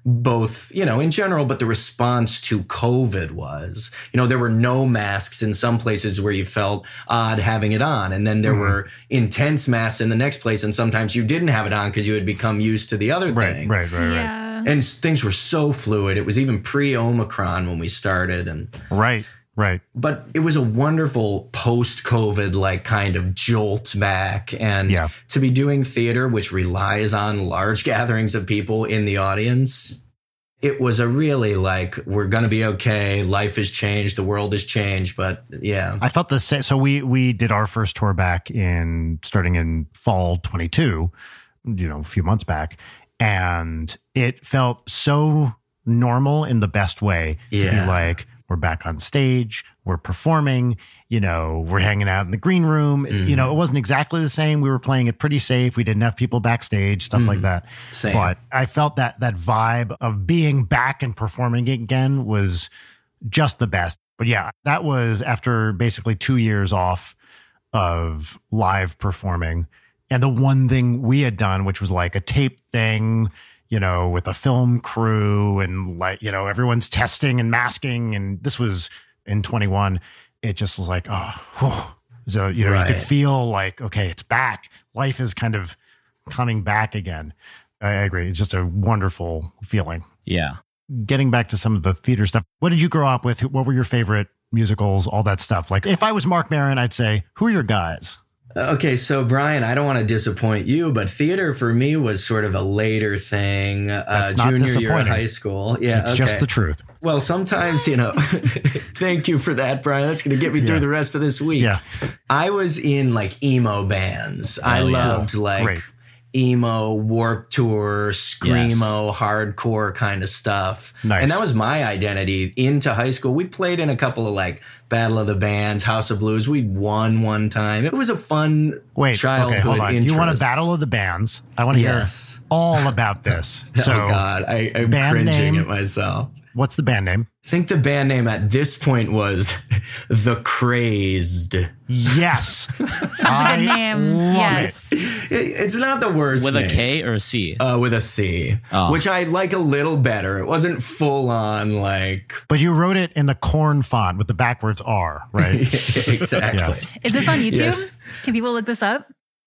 both, you know, in general, but the response to COVID was, you know, there were no masks in some places where you felt odd having it on. And then there Mm-hmm. were intense masks in the next place. And sometimes you didn't have it on because you had become used to the other Right. thing. Right. Right. Right. yeah. And things were so fluid. It was even pre Omicron when we started. And, Right. Right. but it was a wonderful post COVID like kind of jolt back. And Yeah. to be doing theater, which relies on large gatherings of people in the audience, it was a really like, we're going to be okay. Life has changed. The world has changed. But yeah. I felt the same. So we we did our first tour back in starting in fall 22, you know, a few months back, and it felt so normal in the best way to be like we're back on stage, we're performing, you know, we're hanging out in the green room. You know, it mm-hmm. wasn't exactly the same. We were playing it pretty safe. We didn't have people backstage, stuff like mm-hmm. that. Same. But I felt that that vibe of being back and performing again was just the best. But yeah, that was after basically two years off of live performing. And the one thing we had done, which was like a tape thing, you know, with a film crew and like, you know, everyone's testing and masking. And this was in 21. It just was like, oh, whew. so, you know, you could feel like, okay, it's back. Life is kind of coming back again. I agree. It's just a wonderful feeling Yeah. getting back to some of the theater stuff, what did you grow up with? What were your favorite musicals? All that stuff. Like, if I was Marc Maron, I'd say, who are your guys? Okay, so Brian, I don't want to disappoint you, but theater for me was sort of a later thing, uh, junior year of high school. Yeah, It's okay. just the truth. Well, sometimes, you know, thank you for that, Brian. That's going to get me through Yeah. the rest of this week. Yeah. I was in like emo bands. I Hell yeah. loved like Great. Emo, Warped Tour, screamo, hardcore kind of stuff. Nice. And that was my identity into high school. We played in a couple of like Battle of the Bands, House of Blues. We won one time. It was a fun Wait, childhood okay, hold on. interest. You want a battle of the bands? I want to Yes. hear all about this. Oh, so, oh God, I, I'm band cringing name? at myself. What's the band name? I think the band name at this point was The Crazed. Yes. That's I a good name. love yes. It- it's not the worst. With a name. K or a C? Uh, with a C, Oh. which I like a little better. It wasn't full on like But you wrote it in the corn font with the backwards R, right? exactly. Yeah. Is this on YouTube? Yes. Can people look this up?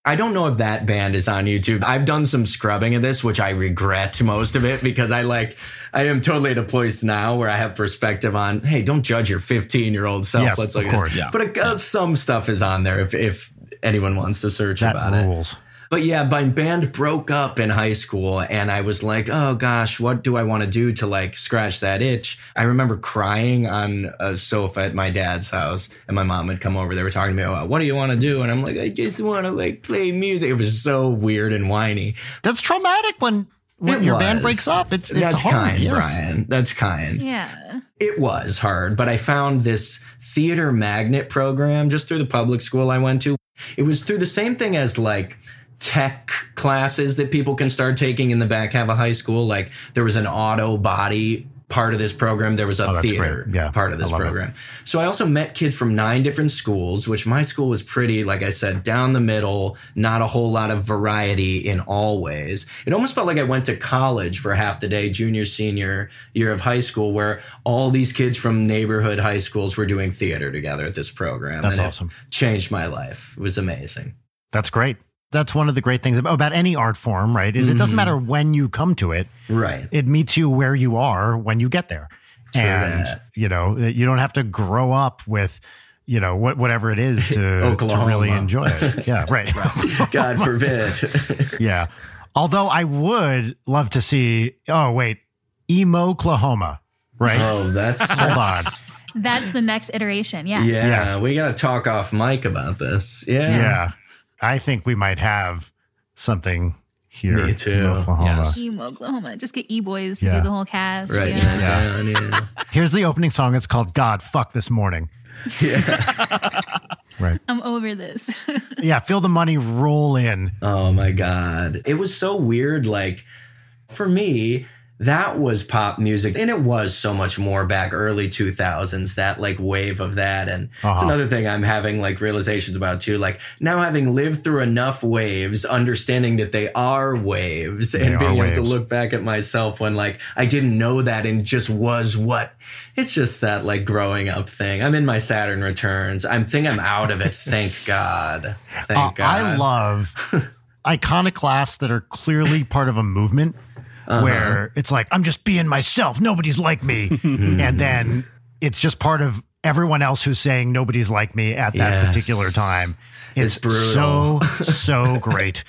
I don't know if that band is on YouTube. I've done some scrubbing of this, which I regret most of it because I like, I am totally at a place now where I have perspective on, hey, don't judge your 15 year old self. Yes, Let's look of course, yeah. But uh, some stuff is on there if, if anyone wants to search that about it. Rules. But yeah, my band broke up in high school and I was like, oh gosh, what do I want to do to like scratch that itch? I remember crying on a sofa at my dad's house and my mom would come over. They were talking to me about, what do you want to do? And I'm like, I just want to like play music. It was so weird and whiny. That's traumatic when when It your band breaks up. It's it's That's hard. kind, yes. Brian. That's kind. Yeah. It was hard, but I found this theater magnet program just through the public school I went to. It was through the same thing as like tech classes that people can start taking in the back half of high school. Like there was an auto body part of this program. There was a Oh, theater. Yeah, part of this love it. program. So I also met kids from nine different schools, which my school was pretty, like I said, down the middle, not a whole lot of variety in all ways. It almost felt like I went to college for half the day, junior, senior year of high school, where all these kids from neighborhood high schools were doing theater together at this program. That's and it awesome. changed my life. It was amazing. That's great. That's one of the great things about, about any art form, right? Is it doesn't Mm-hmm. matter when you come to it. Right. It meets you where you are when you get there. True and that. you know, you don't have to grow up with you know what whatever it is to, to really enjoy it. Yeah, right. God forbid. yeah. Although I would love to see. Oh wait, emo Oklahoma, right? oh, that's, Hold on. that's That's the next iteration. Yeah. yeah. Yes. We got to talk off mic about this. Yeah. Yeah. I think we might have something here Me too. in Oklahoma. Yes. Emo Oklahoma. Just get E Boys to Yeah. do the whole cast. Right. Yeah. Yeah. yeah. Here's the opening song. It's called God Fuck This Morning. Right. I'm over this. Yeah, feel the money roll in. Oh my God. It was so weird. Like, for me, that was pop music. And it was so much more back early 2000s, that like wave of that. And it's Uh-huh. another thing I'm having like realizations about too. Like, now having lived through enough waves, understanding that they are waves They and being able waves. to look back at myself when like I didn't know that and just was what. It's just that like growing up thing. I'm in my Saturn returns. I'm think I'm out of it. Thank God. Thank Uh, God. I love iconoclasts that are clearly part of a movement Uh-huh. where it's like, I'm just being myself. Nobody's like me. and then it's just part of everyone else who's saying nobody's like me at that Yes. particular time. It's, It's brutal. so, so great.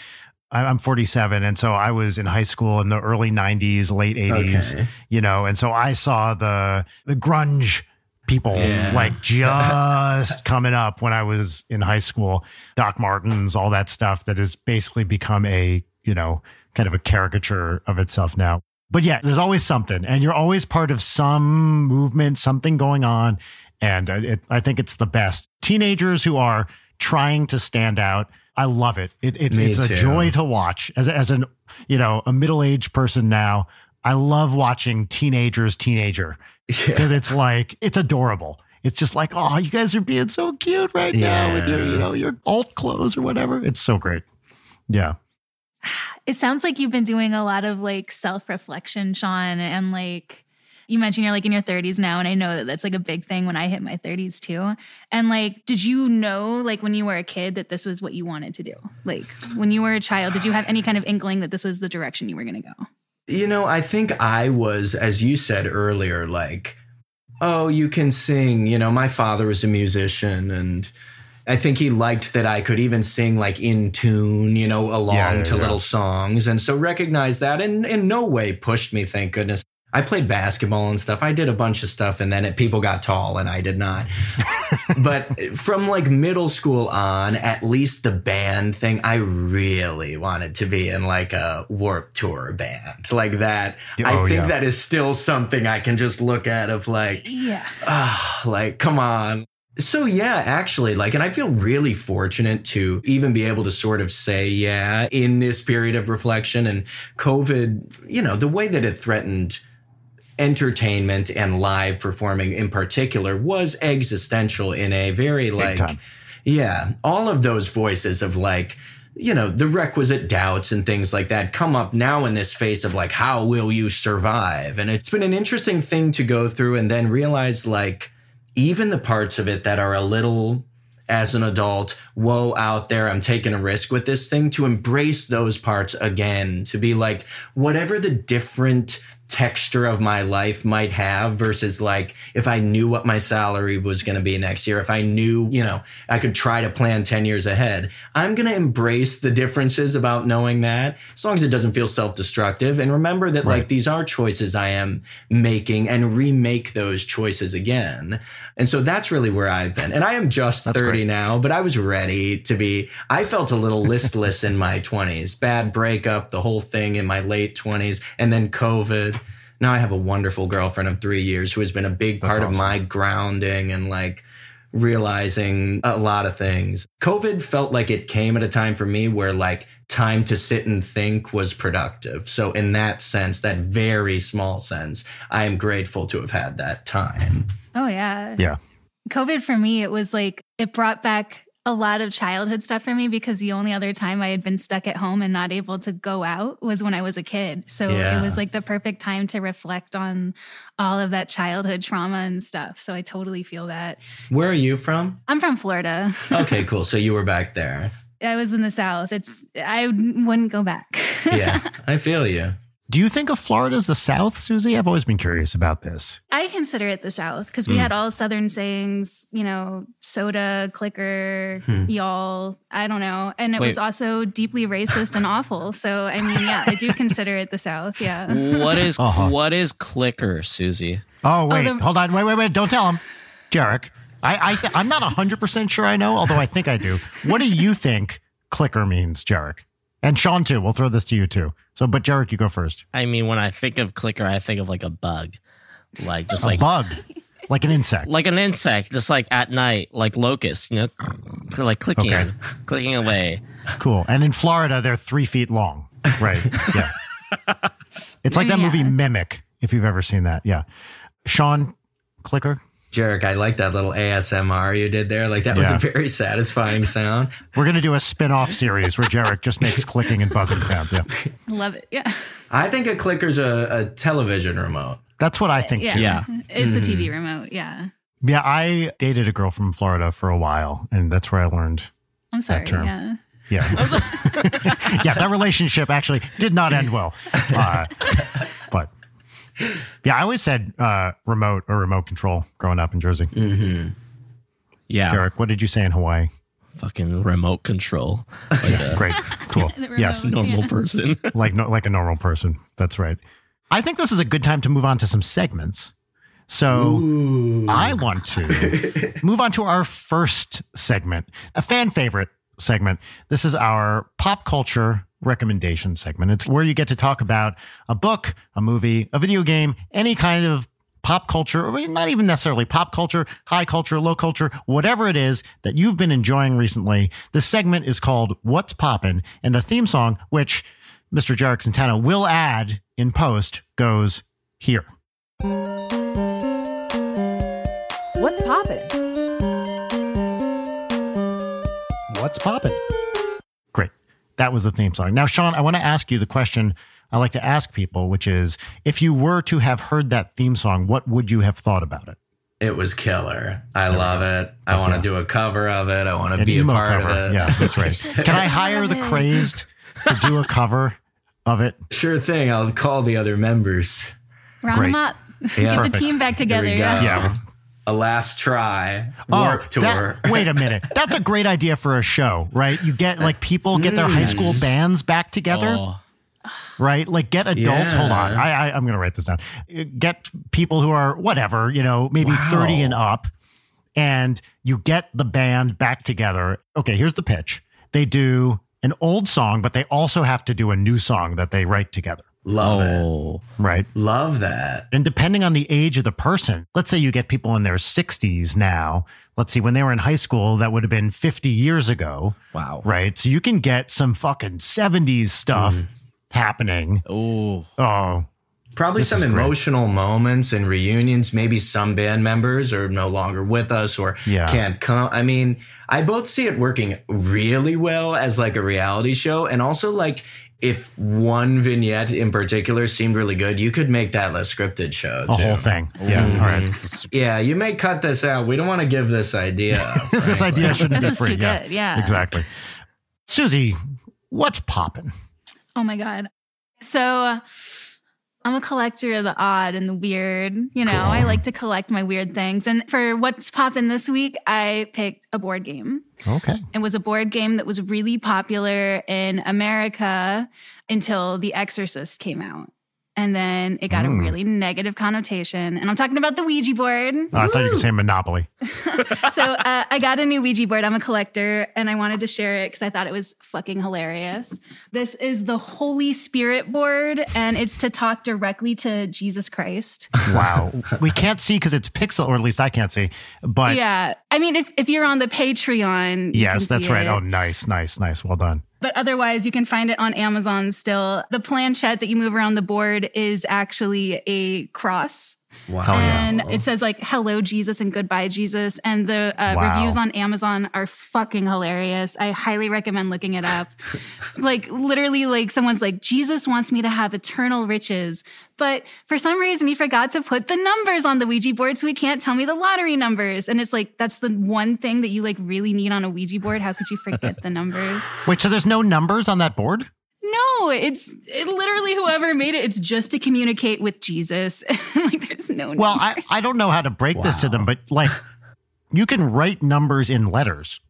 I'm 47, and so I was in high school in the early 90s, late 80s, Okay. you know, and so I saw the the grunge people Yeah. like just coming up when I was in high school. Doc Martens, all that stuff that has basically become a you know kind of a caricature of itself now. But yeah, there's always something, and you're always part of some movement, something going on, and it, I think it's the best. Teenagers who are trying to stand out. I love it. it it's Me it's a joy to watch. As a- as an you know a middle aged person now, I love watching teenagers teenager because it's like it's adorable. It's just like, oh, you guys are being so cute right now with your, you know, your alt clothes or whatever. It's so great. Yeah. It sounds like you've been doing a lot of like self reflection, Sean, and like you mentioned you're like in your 30s now, and I know that that's like a big thing when I hit my 30s too. And like, did you know like when you were a kid that this was what you wanted to do? Like when you were a child, did you have any kind of inkling that this was the direction you were going to go? You know, I think I was, as you said earlier, like, oh, you can sing. You know, my father was a musician and I think he liked that I could even sing like in tune, you know, along Yeah, yeah, to yeah. little songs. And so recognized that and in no way pushed me, thank goodness. I played basketball and stuff. I did a bunch of stuff and then it, people got tall and I did not. but from like middle school on, at least the band thing, I really wanted to be in like a Warped Tour band like that. I Oh, think yeah. that is still something I can just look at of like, Yeah. ah, like, come on. So yeah, actually, like, and I feel really fortunate to even be able to sort of say, yeah, in this period of reflection and COVID, you know, the way that it threatened entertainment and live performing in particular was existential in a very like, yeah, all of those voices of like, you know, the requisite doubts and things like that come up now in this face of like, how will you survive? And it's been an interesting thing to go through and then realize like, even the parts of it that are a little as an adult, whoa, out there, I'm taking a risk with this thing, to embrace those parts again, to be like, whatever the different texture of my life might have versus like if I knew what my salary was going to be next year, if I knew, you know, I could try to plan 10 years ahead. I'm going to embrace the differences about knowing that as long as it doesn't feel self-destructive and remember that Right. like these are choices I am making and remake those choices again. And so that's really where I've been. And I am just That's 30 great. now, but I was ready to be I felt a little listless in my 20s. Bad breakup, the whole thing in my late 20s and then COVID. Now I have a wonderful girlfriend of 3 years who has been a big part of my grounding and like realizing a lot of things. COVID felt like it came at a time for me where like time to sit and think was productive. So in that sense, that very small sense, I am grateful to have had that time. Oh yeah. Yeah. COVID for me, it was like it brought back a lot of childhood stuff for me because the only other time I had been stuck at home and not able to go out was when I was a kid. So Yeah. it was like the perfect time to reflect on all of that childhood trauma and stuff. So I totally feel that. Where are you from? I'm from Florida. Okay, cool. So you were back there. I was in the South. It's I wouldn't go back. Yeah, I feel you. Do you think of Florida as the South, Susie? I've always been curious about this. I consider it the South because we Mm. had all Southern sayings, you know, soda, clicker, Hmm. y'all. I don't know. And it Wait. was also deeply racist and awful. So, I mean, yeah, I do consider it the South. Yeah. What is Uh-huh. what is clicker, Susie? Oh wait, the- hold on, wait, wait, wait! Don't tell him, Jarek. I, I th- I'm not hundred percent sure I know, although I think I do. What do you think clicker means, Jarek? And Sean too. We'll throw this to you too. So, but Jarek, you go first. I mean, when I think of clicker, I think of like a bug, like just A like bug, like an insect. like an insect, just like at night, like locusts, you know, They're like clicking, Okay. clicking away. Cool. And in Florida, they're three feet long. Right. Yeah. It's like that Yeah. movie Mimic, if you've ever seen that. Yeah. Sean, clicker. Jarek, I like that little ASMR you did there. Like that was a very satisfying sound. We're gonna do a spin-off series where Jarek just makes clicking and buzzing sounds. Yeah. Love it. Yeah. I think a clicker's a, a television remote. That's what I think Yeah. too. Yeah. It's the Mm-hmm. TV remote. Yeah. Yeah, I dated a girl from Florida for a while, and that's where I learned. I'm sorry. that term. Yeah. Yeah, yeah, that relationship actually did not end well. Uh, but yeah, I always said uh, remote or remote control growing up in Jersey. Yeah, Derek, what did you say in Hawaii? fucking remote control, like a Great, cool. The yes, normal yeah. person. like no, like a normal person. That's right. I think this is a good time to move on to some segments. So I want to move on to our first segment, a fan favorite segment. This is our pop culture recommendation segment. It's where you get to talk about a book, a movie, a video game, any kind of pop culture, or not even necessarily pop culture, high culture, low culture, whatever it is that you've been enjoying recently. This segment is called What's Poppin', and the theme song, which Mr. Jarek Santana will add in post, goes here. What's poppin'? What's poppin'? Great. That was the theme song. Now, Sean, I want to ask you the question I like to ask people, which is if you were to have heard that theme song, what would you have thought about it? It was killer. I love it. I want to yeah. do a cover of it. I want to An be a part cover. of it. Yeah, that's right. Can I hire the crazed to do a cover of it? Sure thing. I'll call the other members. Round Great. them up. Yeah. Get Perfect. the team back together. Here we go. Yeah. Yeah. A last try. Oh, Warped Tour. that- wait a minute. That's a great idea for a show, right? You get like people get their high school mm. bands back together. Oh, right? Like get adults. Yeah. Hold on, I, I I'm gonna write this down. Get people who are whatever, you know, maybe Wow. 30 and up, and you get the band back together. Okay, here's the pitch. They do an old song, but they also have to do a new song that they write together, Love it. oh, right? Love that. And depending on the age of the person, let's say you get people in their 60s now. Let's see, when they were in high school, that would have been 50 years ago, wow. right? So you can get some fucking 70s stuff Mm. happening. Oh, Oh, Probably This some is great. emotional moments and reunions. Maybe some band members are no longer with us or Yeah. can't come. I mean, I both see it working really well as like a reality show and also like if one vignette in particular seemed really good, you could make that a scripted show a whole thing. Yeah. All right. Yeah, you may cut this out. We don't want to give this idea. this idea shouldn't This be is free. too yeah, good, yeah. exactly. Susie, what's popping? Oh my God. So uh, I'm a collector of the odd and the weird. You know, I like to collect my weird things. And for what's popping this week, I picked a board game. Okay. It was a board game that was really popular in America until The Exorcist came out. And then it got a really negative connotation. And I'm talking about the Ouija board. Oh, I thought you could say Monopoly. so uh, I got a new Ouija board. I'm a collector and I wanted to share it because I thought it was fucking hilarious. This is the Holy Spirit board and it's to talk directly to Jesus Christ. Wow. we can't see because it's pixel, or at least I can't see. But yeah. I mean, if, if you're on the Patreon, you yes, that's right. it. Oh, nice, nice, nice. Well done. But otherwise, you can find it on Amazon still. The planchette that you move around the board is actually a cross. Wow. Hell yeah. And it says like hello Jesus and goodbye Jesus. And the uh, Wow. reviews on Amazon are fucking hilarious. I highly recommend looking it up. like literally like someone's like Jesus wants me to have eternal riches, but for some reason he forgot to put the numbers on the Ouija board so he can't tell me the lottery numbers. And it's like that's the one thing that you like really need on a Ouija board. How could you forget the numbers? Wait, so there's no numbers on that board? No, it's it literally whoever made it. It's just to communicate with Jesus. like there's no. Well, I, numbers. I don't know how to break this to them, but like you can write numbers in letters,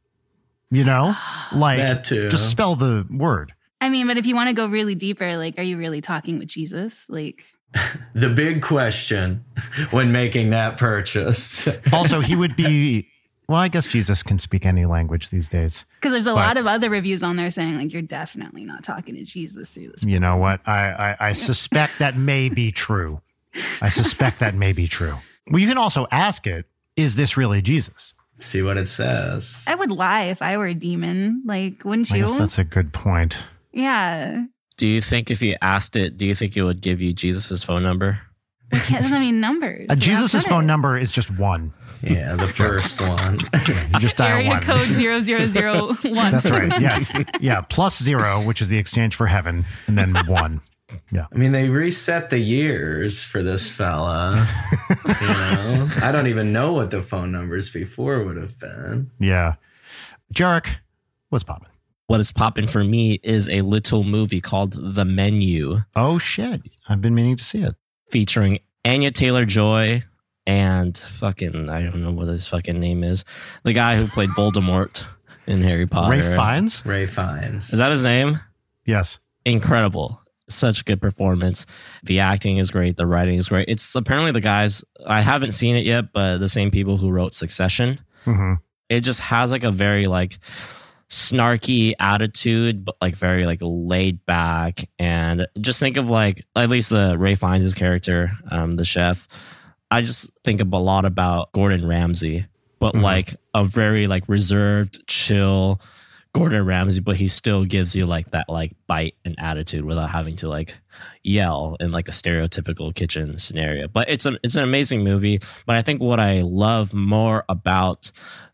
you know? Like That too. just spell the word. I mean, but if you want to go really deeper, like, are you really talking with Jesus? Like, The big question when making that purchase. Also, he would be well, I guess Jesus can speak any language these days. because there's a But- lot of other reviews on there saying like you're definitely not talking to Jesus through this. You know what? I, I, I suspect that may be true. I suspect that may be true. Well, you can also ask it, is this really Jesus? See what it says. I would lie if I were a demon. Like, wouldn't I you? guess that's a good point. yeah. Do you think if you asked it, do you think it would give you Jesus' phone number? It can't- doesn't mean numbers. Uh, Jesus' phone it. number is just one. Yeah, the first one. You just dial Area one. code zero zero zero one. That's right. Yeah. Yeah. Plus zero, which is the exchange for heaven, and then one. Yeah. I mean, they reset the years for this fella. you know, I don't even know what the phone numbers before would have been. Yeah. Jarek, what's popping? What is popping for me is a little movie called The Menu, Oh, shit. I've been meaning to see it. Featuring Anya Taylor Joy and fucking I don't know what his fucking name is, the guy who played Voldemort in Harry Potter. Ray Fiennes? Ray Fiennes. Is that his name? Yes. incredible. Such a good performance. The acting is great. The writing is great. It's apparently the guys, I haven't seen it yet, but the same people who wrote Succession. hmm It just has like a very like snarky attitude, but like very like laid back. And just think of like, at least the Ray Fiennes' character, um, the chef. I just think of a lot about Gordon Ramsay, but Mhm. like a very like reserved, chill Gordon Ramsay, but he still gives you like that like bite and attitude without having to like yell in like a stereotypical kitchen scenario. But it's a it's an amazing movie. But I think what I love more about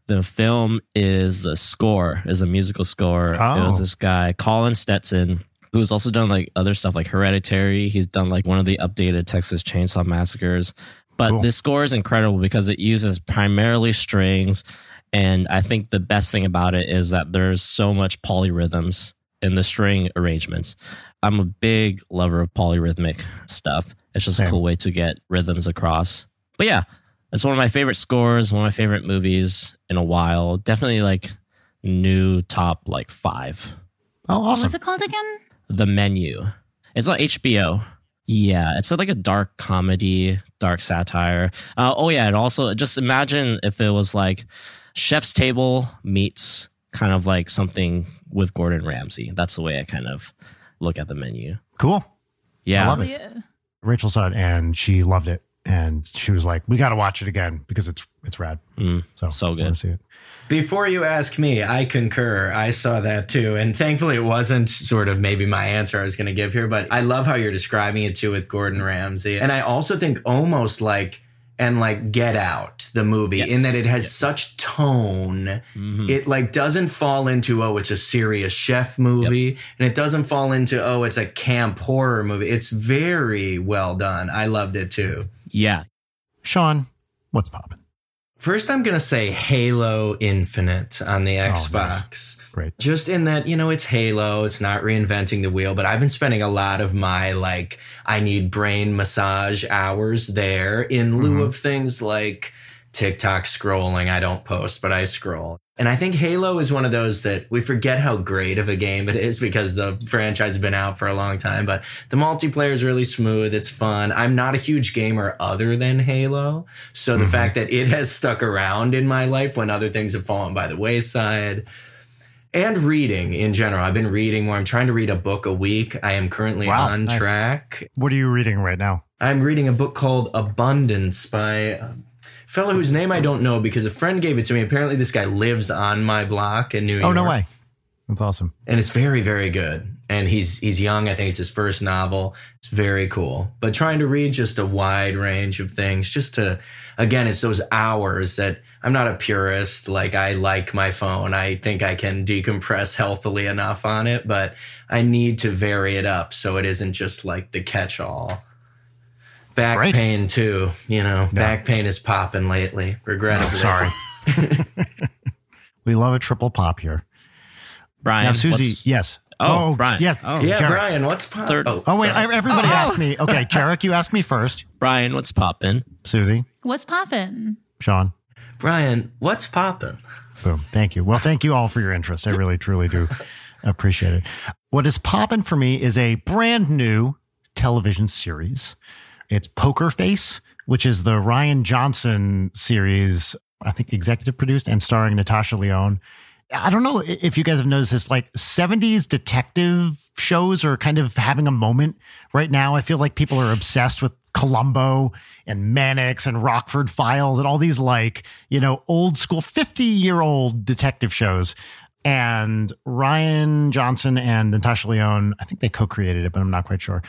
the film is the score, is a musical score. It Oh. was this guy, Colin Stetson, who's also done like other stuff like Hereditary. He's done like one of the updated Texas Chainsaw Massacres. But Cool. this score is incredible because it uses primarily strings. And I think the best thing about it is that there's so much polyrhythms in the string arrangements. I'm a big lover of polyrhythmic stuff. It's just Same. a cool way to get rhythms across. But yeah, it's one of my favorite scores, one of my favorite movies in a while. Definitely like new top like five. Oh, What awesome. was it called again? The Menu. It's on HBO. Yeah, it's like a dark comedy, dark satire. Uh, oh yeah, and also just imagine if it was like Chef's Table meets kind of like something with Gordon Ramsay. That's the way I kind of look at the menu. Cool. Yeah, I love it. yeah. Rachel saw it and she loved it. And she was like, we got to watch it again because it's it's rad. Mm, So, So good. wanna see it. Before you ask me, I concur. I saw that too. And thankfully, it wasn't sort of maybe my answer I was going to give here, but I love how you're describing it too with Gordon Ramsay. And I also think almost like, and like Get Out, the movie, Yes, in that it has yes. such tone. Mhm. It like doesn't fall into, oh, it's a serious chef movie. And it doesn't fall into, oh, it's a camp horror movie. It's very well done. I loved it too. Yeah. Sean, what's popping? First, I'm going to say Halo Infinite on the oh, Xbox. nice. Great. Just in that, you know, it's Halo, it's not reinventing the wheel, but I've been spending a lot of my like, I need brain massage hours there in lieu mm-hmm. of things like TikTok scrolling. I don't post, but I scroll. And I think Halo is one of those that we forget how great of a game it is because the franchise has been out for a long time, but the multiplayer is really smooth. It's fun. I'm not a huge gamer other than Halo. So the mm-hmm. fact that it has stuck around in my life when other things have fallen by the wayside and reading in general. I've been reading more. I'm trying to read a book a week. I am currently Wow, on nice. track. What are you reading right now? I'm reading a book called Abundance by fellow whose name I don't know because a friend gave it to me. Apparently, this guy lives on my block in New York. Oh, no way. That's awesome. And it's very, very good. And he's he's young. I think it's his first novel. It's very cool. But trying to read just a wide range of things, just to again, it's those hours that I'm not a purist. Like I like my phone. I think I can decompress healthily enough on it, but I need to vary it up so it isn't just like the catch all. Back Great. pain too, you know. Back pain is popping lately, regrettably. Sorry. we love a triple pop here. Brian, Now, Susie, yes. Oh, oh, Brian. Yes. Oh. Yeah, Jarek. Brian, what's pop? Third- Oh, oh wait. sorry. I, everybody oh. asked me. Okay, Jarek, you asked me first. Brian, what's poppin'? Susie, What's poppin'? Sean. Brian, what's popping? Boom. Thank you. Well, thank you all for your interest. I really, truly do appreciate it. What is popping for me is a brand new television series. It's Poker Face, which is the Rian Johnson series, I think executive produced and starring Natasha Lyonne. I don't know if you guys have noticed this, like 70s detective shows are kind of having a moment right now. I feel like people are obsessed with Columbo and Mannix and Rockford Files and all these like, you know, old school 50 year old detective shows. And Rian Johnson and Natasha Lyonne, I think they co created it, but I'm not quite sure,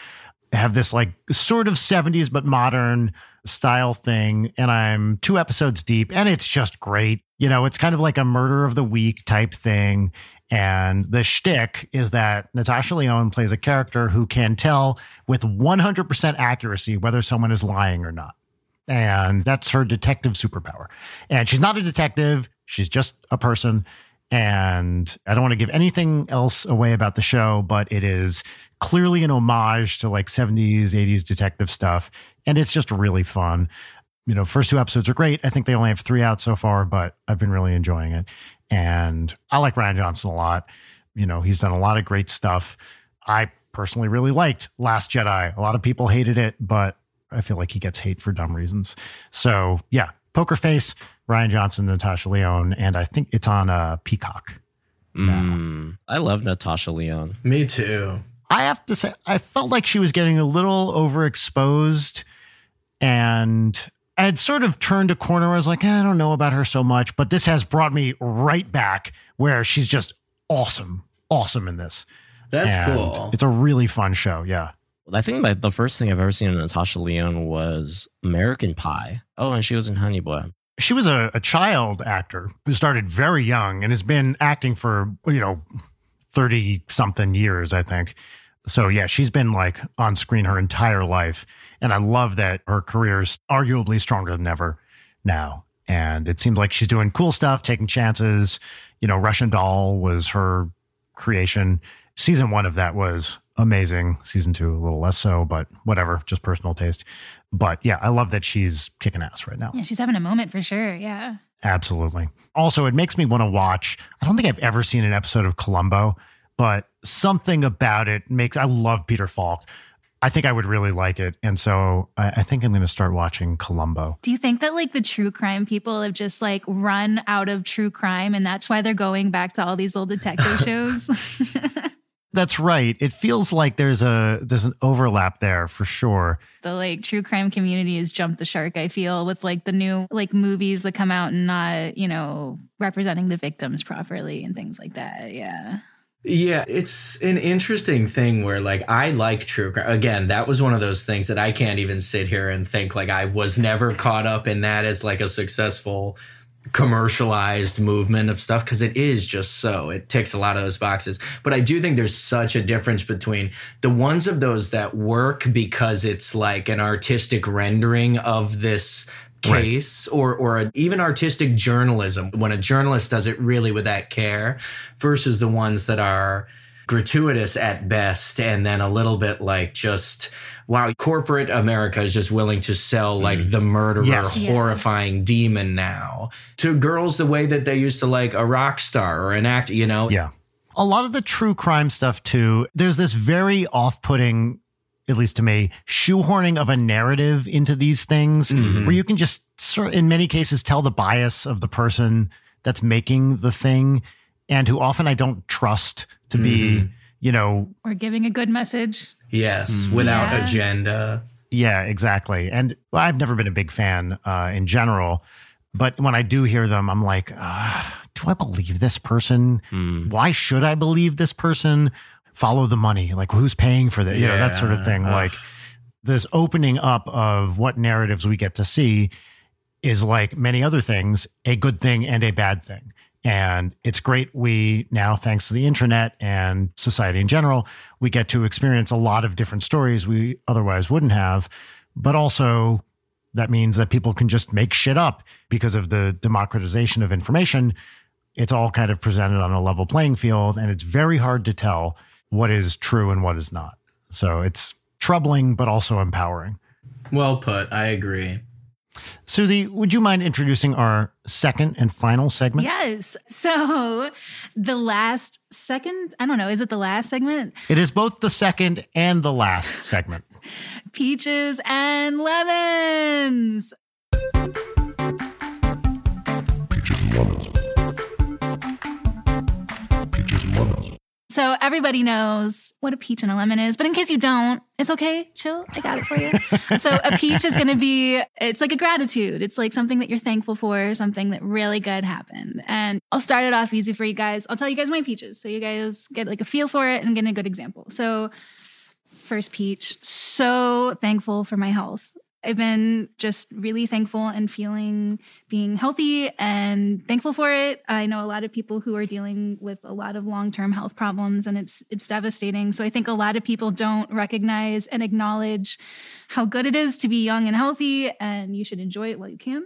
have this like sort of 70s but modern style thing. And I'm two episodes deep and it's just great. You know, it's kind of like a murder of the week type thing. And the shtick is that Natasha Lyonne plays a character who can tell with 100% accuracy whether someone is lying or not. And that's her detective superpower. And she's not a detective, she's just a person. And I don't want to give anything else away about the show, but it is clearly an homage to like 70s, 80s detective stuff. And it's just really fun. You know, first two episodes are great. I think they only have three out so far, but I've been really enjoying it. And I like Rian Johnson a lot. You know, he's done a lot of great stuff. I personally really liked Last Jedi. A lot of people hated it, but I feel like he gets hate for dumb reasons. So yeah, Poker Face, Rian Johnson, Natasha Lyonne, and I think it's on uh, Peacock. Mm, I love Natasha Lyonne. Me too. I have to say, I felt like she was getting a little overexposed, and I had sort of turned a corner. Where I was like, I don't know about her so much, but this has brought me right back where she's just awesome, awesome in this. That's And cool. It's a really fun show. Yeah. I think my, the first thing I've ever seen of Natasha Lyonne was American Pie. Oh, and she was in Honey Boy. She was a, a child actor who started very young and has been acting for you know 30 something years i think. So yeah she's been like on screen her entire life and i love that her career is arguably stronger than ever now. And it seems like she's doing cool stuff taking chances. You know russian doll was her creation. Season one of that was amazing season two a little less so but whatever just personal taste but yeah i love that she's kicking ass right now Yeah, she's having a moment for sure. Yeah. Absolutely. Also, it makes me want to watch. I don't think I've ever seen an episode of Columbo, but something about it makes. I love Peter Falk. I think I would really like it, and so I, I think I'm going to start watching Columbo. Do you think that like the true crime people have just like run out of true crime and that's why they're going back to all these old detective shows? That's right. It feels like there's a there's an overlap there for sure. the like true crime community has jumped the shark, I feel, with like the new like movies that come out and not, you know, representing the victims properly and things like that. Yeah. Yeah, it's an interesting thing where like I like true crime. Again, that was one of those things that I can't even sit here and think like I was never caught up in that as like a successful commercialized movement of stuff because it is just so it ticks a lot of those boxes. But i do think there's such a difference between the ones of those that work because it's like an artistic rendering of this case or or a, even artistic journalism. When a journalist does it really with that care versus the ones that are gratuitous at best and then a little bit like just wow corporate america is just willing to sell mm-hmm. like the murderer Yes. Yeah. horrifying demon now to girls the way that they used to like a rock star or an actor you know Yeah. A lot of the true crime stuff, too, there's this very off putting, at least to me, shoehorning of a narrative into these things mm-hmm. where you can just, sort- in many cases, tell the bias of the person that's making the thing and who often I don't trust to be, you know, Or giving a good message. yes without Yeah. agenda Yeah, exactly. And well, I've never been a big fan uh, in general, but when I do hear them, I'm like, uh, do I believe this person? Why should I believe this person? Follow the money. Like, who's paying for that? You know, that sort of thing. Ugh. Like, this opening up of what narratives we get to see is like many other things, a good thing and a bad thing. And it's great. We now, thanks to the internet and society in general, we get to experience a lot of different stories we otherwise wouldn't have. But also, that means that people can just make shit up because of the democratization of information. It's all kind of presented on a level playing field, and it's very hard to tell what is true and what is not. So it's troubling, but also empowering. well put i agree Susie, would you mind introducing our second and final segment? Yes. So the last second, I don't know, is it the last segment? It is both the second and the last segment. Peaches and lemons. Pictures and lemons. So everybody knows what a peach and a lemon is, but in case you don't, it's okay. Chill. I got it for you. so a peach is going to be it's like a gratitude. It's like something that you're thankful for, something that really good happened. And I'll start it off easy for you guys. I'll tell you guys my peaches so you guys get like a feel for it and get a good example. So first peach, so thankful for my health. I've been just really thankful and feeling being healthy and thankful for it. I know a lot of people who are dealing with a lot of long-term health problems and it's it's devastating. So I think a lot of people don't recognize and acknowledge how good it is to be young and healthy and you should enjoy it while you can.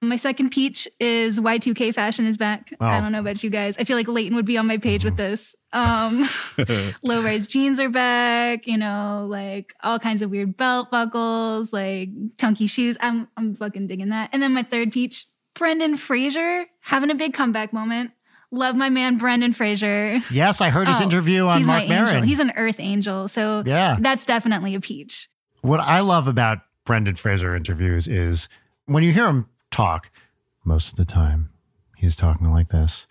My second peach is Y2K fashion is back. I don't know about you guys. I feel like Leighton would be on my page with this. Um, low rise jeans are back, you know, like all kinds of weird belt buckles, like chunky shoes. I'm I'm fucking digging that. And then my third peach, Brendan Fraser having a big comeback moment. Love my man Brendan Fraser. Yes, I heard his Oh, interview on He's Mark my angel. Maron. He's an earth angel. So Yeah. that's definitely a peach. what I love about Brendan Fraser interviews is when you hear him talk, most of the time. He's talking like this,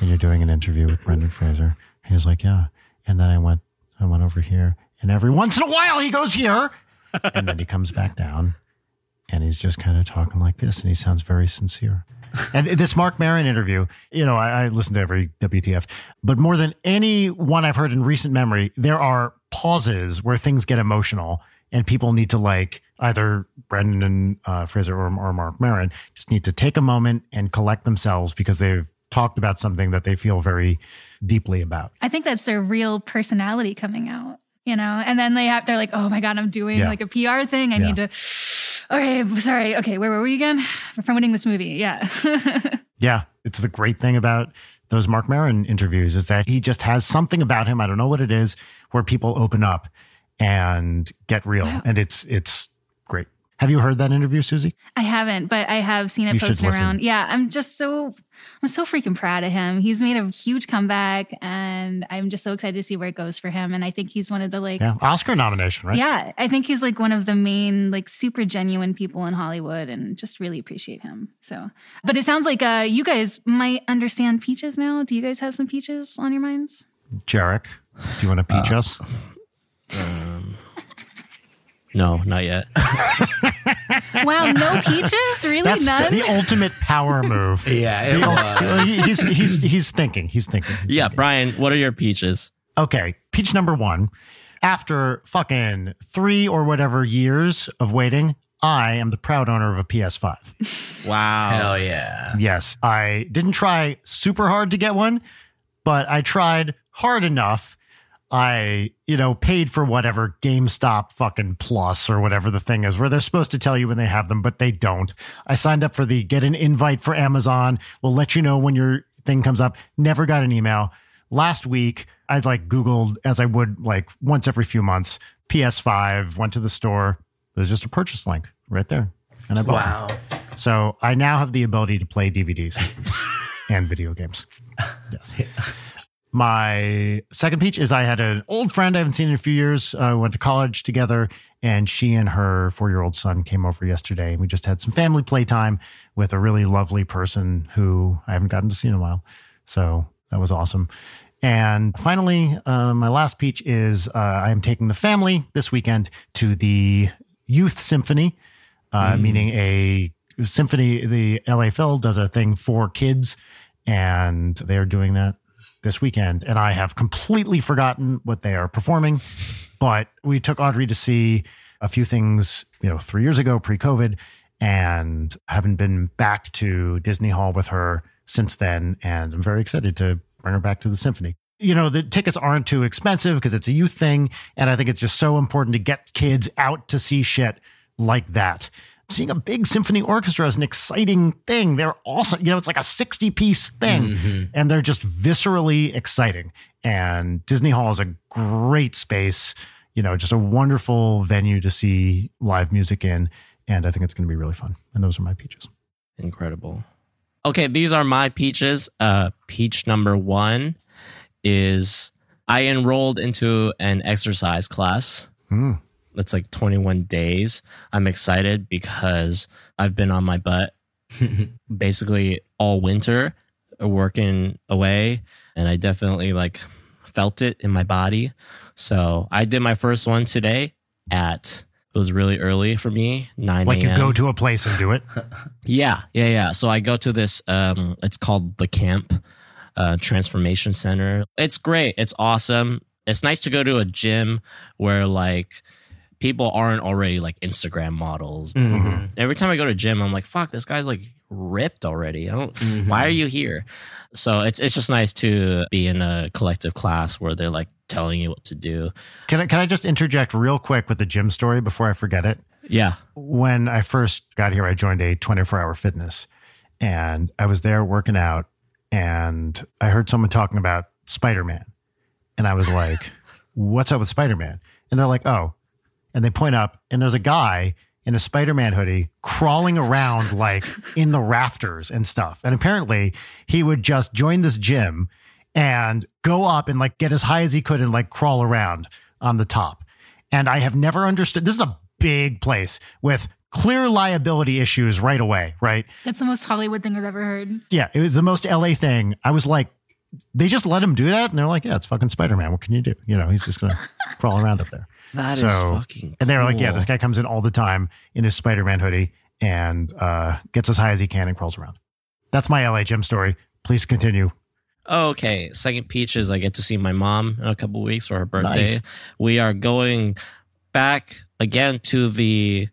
and you're doing an interview with Brendan Fraser. He's like, "Yeah," and then I went, I went over here, and every once in a while he goes here, and then he comes back down, and he's just kind of talking like this, and he sounds very sincere. And this Marc Maron interview, you know, I, I listen to every WTF, but more than any one I've heard in recent memory, there are pauses where things get emotional and people need to like either Brendan and uh, Fraser or, or Marc Maron just need to take a moment and collect themselves because they've talked about something that they feel very deeply about. I think that's their real personality coming out, you know. And then they have they're like, oh my god, I'm doing Yeah. like a PR thing. I Yeah. need to. Okay, sorry. Okay, where were we again? We're promoting this movie. Yeah. Yeah, it's the great thing about those Marc Maron interviews is that he just has something about him. I don't know what it is, where people open up and get real, Wow. and it's it's great. Have you heard that interview, Susie? I haven't, but I have seen it You posted around. Yeah, I'm just so I'm so freaking proud of him. He's made a huge comeback, and I'm just so excited to see where it goes for him. And I think he's one of the like Yeah, Oscar nomination, right? Yeah, I think he's like one of the main, like super genuine people in Hollywood and just really appreciate him. So, but it sounds like uh, you guys might understand peaches now. Do you guys have some peaches on your minds? Jarek, do you want to peach us? Um, no, not yet. Wow, no peaches? Really? That's None? the ultimate power move. Yeah, it was. Uh, he- he's he's he's thinking. He's thinking. He's yeah, thinking. Brian, what are your peaches? Okay, peach number one. After fucking three or whatever years of waiting, I am the proud owner of a PS5. Wow. Hell yeah. Yes, I didn't try super hard to get one, but I tried hard enough. I, you know, paid for whatever GameStop fucking plus or whatever the thing is, where they're supposed to tell you when they have them, but they don't. I signed up for the get an invite for Amazon. We'll let you know when your thing comes up. Never got an email. Last week, I'd like Googled as I would like once every few months, PS5, went to the store. It was just a purchase link right there. And I bought Wow. one. So I now have the ability to play DVDs and video games. Yes. My second peach is I had an old friend I haven't seen in a few years. Uh, we went to college together, and she and her four year old son came over yesterday. And we just had some family playtime with a really lovely person who I haven't gotten to see in a while. So that was awesome. And finally, uh, my last peach is uh, I am taking the family this weekend to the Youth Symphony, uh, meaning a symphony. The LA Phil does a thing for kids, and they are doing that this weekend. And I have completely forgotten what they are performing, but we took Audrey to see a few things, you know, three years ago, pre COVID, and haven't been back to Disney Hall with her since then. And I'm very excited to bring her back to the symphony. You know, the tickets aren't too expensive because it's a youth thing. And I think it's just so important to get kids out to see shit like that. Seeing a big symphony orchestra is an exciting thing. They're awesome. You know, it's like a 60 piece thing and they're just viscerally exciting. And Disney Hall is a great space, you know, just a wonderful venue to see live music in. And I think it's going to be really fun. And those are my peaches. Incredible. Okay, these are my peaches. Uh, peach number one is I enrolled into an exercise class. Hmm. It's like 21 days. I'm excited because I've been on my butt basically all winter working away and I definitely like felt it in my body. So I did my first one today at it was really early for me, 9 Like you go to a place and do it. Yeah, yeah, yeah. So I go to this. Um, it's called the Camp uh, Transformation Center. It's great. It's awesome. It's nice to go to a gym where like people aren't already like Instagram models. Mm-hmm. Every time I go to gym, I'm like, fuck, this guy's like ripped already. I don't. Why are you here? So it's it's just nice to be in a collective class where they're like telling you what to do. Can I, can I just interject real quick with the gym story before I forget it? Yeah. when I first got here, I joined a 24 hour fitness and I was there working out and I heard someone talking about Spider Man. And I was like, what's up with Spider Man? And they're like, oh. And they point up and there's a guy in a Spider Man hoodie crawling around like in the rafters and stuff. And apparently he would just join this gym and go up and like get as high as he could and like crawl around on the top. And I have never understood this is a big place with clear liability issues right away, right? That's the most Hollywood thing I've ever heard. Yeah, it was the most LA thing. I was like, they just let him do that, and they're like, yeah, it's fucking Spider Man. What can you do? You know, he's just gonna crawl around up there. That is So- fucking. And they were like, yeah, this guy comes in all the time in his Spider Man hoodie and uh, gets as high as he can and crawls around. That's my LA gym story. Please continue. Okay, second peach is I get to see my mom in a couple weeks for her birthday. Nice. We are going back again to the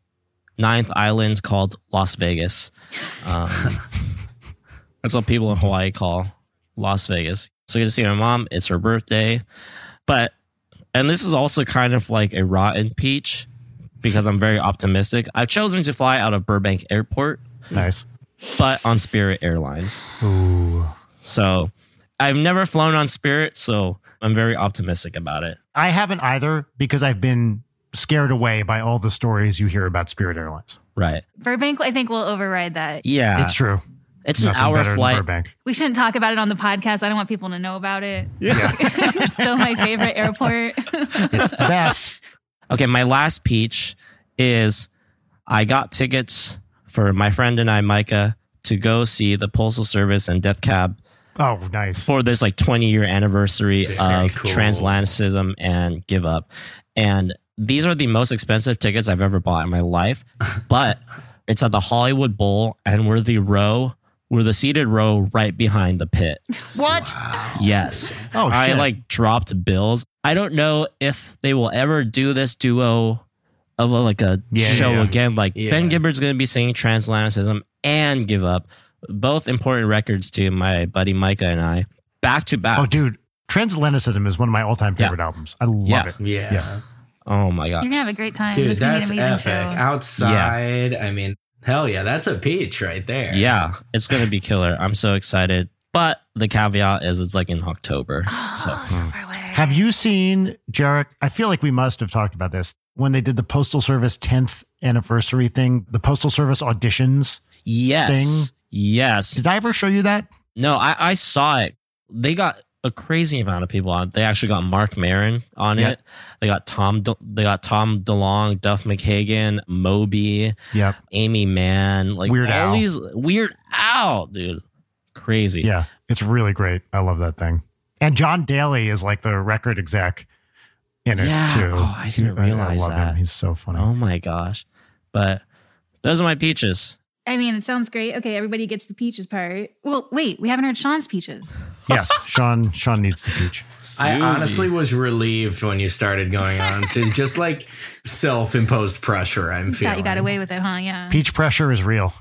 ninth island called Las Vegas. Um, that's what people in Hawaii call Las Vegas. So I get to see my mom. It's her birthday, but and this is also kind of like a rotten peach because I'm very optimistic. I've chosen to fly out of Burbank Airport, Nice. but on Spirit Airlines. Ooh. So I've never flown on Spirit, so I'm very optimistic about it. I haven't either because I've been scared away by all the stories you hear about Spirit Airlines. Right. Burbank, I think, will override that. Yeah. it's true. It's an hour flight. Burbank. We shouldn't talk about it on the podcast. I don't want people to know about it. Yeah. it's still my favorite airport. it's the best. Okay, my last peach is I got tickets for my friend and I, Micah, to go see the Postal Service and Death Cab Oh, nice. for this like 20 year anniversary Very of cool. Transatlanticism and Give Up. And these are the most expensive tickets I've ever bought in my life, but it's at the Hollywood Bowl and we're the row, we're the seated row right behind the pit. What? Yes. Oh, shit. I like dropped bills. I don't know if they will ever do this duo of a, like a Yeah, show yeah, yeah. again. Like Yeah. Ben Gibbard's going to be singing Transatlanticism and Give Up, both important records to my buddy Micah and I, back to back. Oh, dude. Transatlanticism is one of my all-time Yeah. favorite albums. I love Yeah. it. Yeah. Yeah. Oh my gosh. You're gonna have a great time. Dude, it's gonna that's be an amazing epic. show. Outside, I mean, hell yeah, that's a peach right there. Yeah, it's gonna be killer. I'm so excited. But the caveat is it's like in October. So Oh, so far away. Have you seen Jarek? I feel like we must have talked about this when they did the Postal Service 10th anniversary thing, the Postal Service auditions. yes. Thing. Yes. Did I ever show you that? No, I, I saw it. They got a crazy amount of people on. They actually got Marc Maron on Yeah. it. They got Tom. De- they got Tom DeLong, Duff McKagan, Moby, Yep. Aimee Mann, like Weird all Al. these Weird Al, dude, crazy. Yeah. It's really great. I love that thing. And John Daly is like the record exec in it too. Oh, I didn't realize love that. him. He's so funny. Oh my gosh. But those are my peaches. I mean, it sounds great. Okay, everybody gets the peaches part. Well, wait, we haven't heard Sean's peaches. Yes, Sean. Sean needs to peach. I honestly was relieved when you started going on. So just like self-imposed pressure, I'm feeling. Thought you got away with it, huh? Yeah. Peach pressure is real.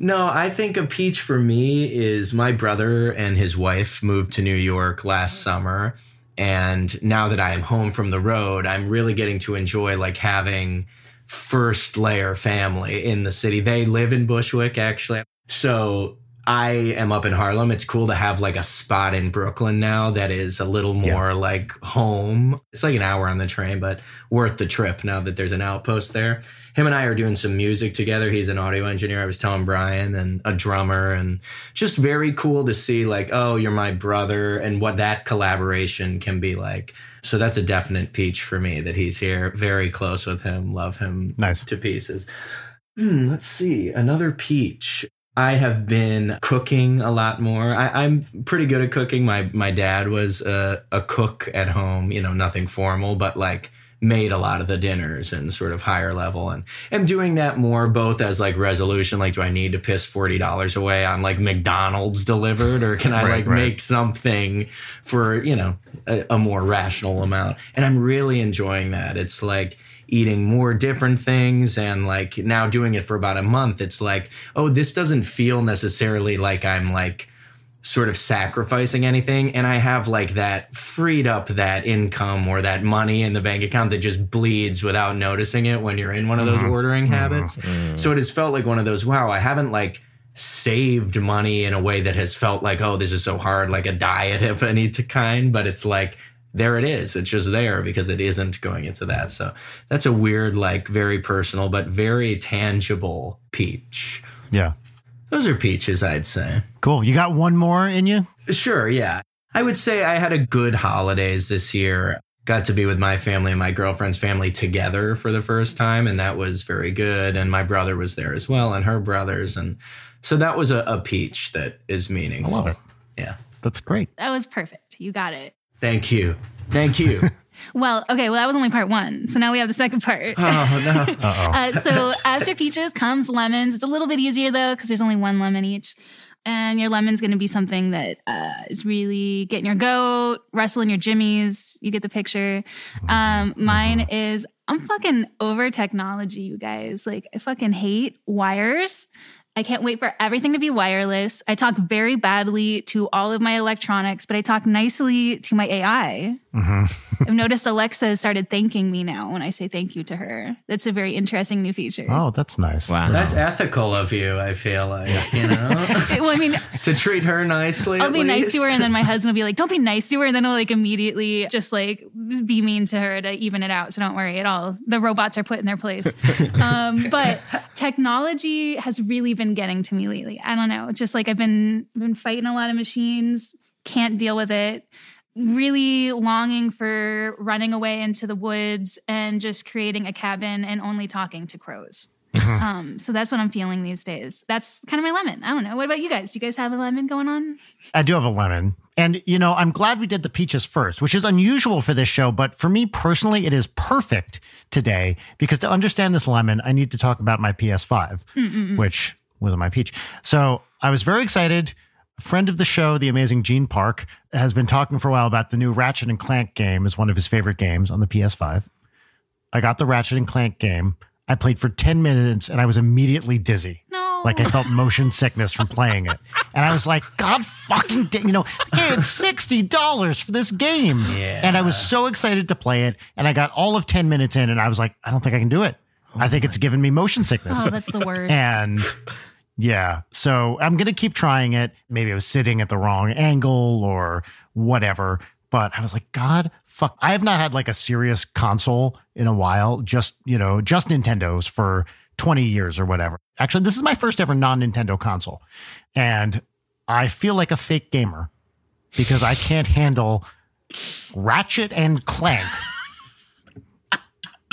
No, I think a peach for me is my brother and his wife moved to New York last summer. And now that I am home from the road, I'm really getting to enjoy like having first layer family in the city. They live in Bushwick, actually. So I am up in Harlem. It's cool to have like a spot in Brooklyn now that is a little more like home. It's like an hour on the train, but worth the trip now that there's an outpost there. Him and I are doing some music together. He's an audio engineer. I was telling Brian and a drummer and just very cool to see like, oh, you're my brother and what that collaboration can be like. So that's a definite peach for me that he's here. Very close with him. Love him Nice. to pieces. Hmm, let's see. Another peach. I have been cooking a lot more. I, I'm pretty good at cooking. My my dad was a, a cook at home. You know, nothing formal, but like made a lot of the dinners and sort of higher level and am doing that more both as like resolution like do i need to piss $40 away on like mcdonald's delivered or can i Right, like right. make something for you know a, a more rational amount and i'm really enjoying that it's like eating more different things and like now doing it for about a month it's like oh this doesn't feel necessarily like i'm like sort of sacrificing anything. And i have like that freed up that income or that money in the bank account that just bleeds without noticing it when you're in one of those mm-hmm. ordering mm-hmm. habits. Mm-hmm. So it has felt like one of those wow i haven't like saved money in a way that has felt like oh this is so hard like a diet of any kind but it's like there it is it's just there because it isn't going into that so that's a weird like very personal but very tangible peach Yeah. those are peaches i'd say Cool. You got one more in you? Sure, yeah. I would say I had a good holidays this year. Got to be with my family and my girlfriend's family together for the first time, and that was very good. And my brother was there as well, and her brothers. And so that was a, a peach that is meaningful. I love it. Yeah. That's great. That was perfect. You got it. Thank you. Thank you. Well, okay, well, that was only part one. So now we have the second part. oh, no. Uh so after peaches comes lemons. It's a little bit easier though because there's only one lemon each. And your lemon's going to be something that uh, is really getting your goat, wrestling your jimmies. You get the picture. Um, mine is I'm fucking over technology, you guys. Like I fucking hate wires. I can't wait for everything to be wireless. I talk very badly to all of my electronics, but I talk nicely to my AI. I've noticed Alexa has started thanking me now when I say thank you to her. That's a very interesting new feature. Oh, that's nice. Wow. That's ethical of you, I feel like, you know, well, I mean, to treat her nicely. I'll at be nice to her, least. and then my husband will be like, "Don't be nice to her," and then I'll like immediately just like be mean to her to even it out. So don't worry at all. The robots are put in their place. um, but technology has really been getting to me lately. I don't know. Just like I've been been fighting a lot of machines, can't deal with it. Really longing for running away into the woods and just creating a cabin and only talking to crows. um, so that's what I'm feeling these days. That's kind of my lemon. I don't know. What about you guys? Do you guys have a lemon going on? I do have a lemon. And, you know, I'm glad we did the peaches first, which is unusual for this show. But for me personally, it is perfect today because to understand this lemon, I need to talk about my PS5, which was my peach. So I was very excited. A friend of the show, the amazing Gene Park, has been talking for a while about the new Ratchet and Clank game is one of his favorite games on the PS5. I got the Ratchet and Clank game. I played for 10 minutes and I was immediately dizzy. No. Like I felt motion sickness from playing it. And I was like, God fucking, da- you know, it's $60 for this game. Yeah. And I was so excited to play it. And I got all of 10 minutes in and I was like, I don't think I can do it. I oh think it's giving me motion sickness. Oh, that's the worst. And yeah, so I'm going to keep trying it. Maybe I was sitting at the wrong angle or whatever. But I was like, God, fuck. I have not had like a serious console in a while, just, you know, just Nintendo's for 20 years or whatever. Actually, this is my first ever non Nintendo console. And I feel like a fake gamer because I can't handle Ratchet and Clank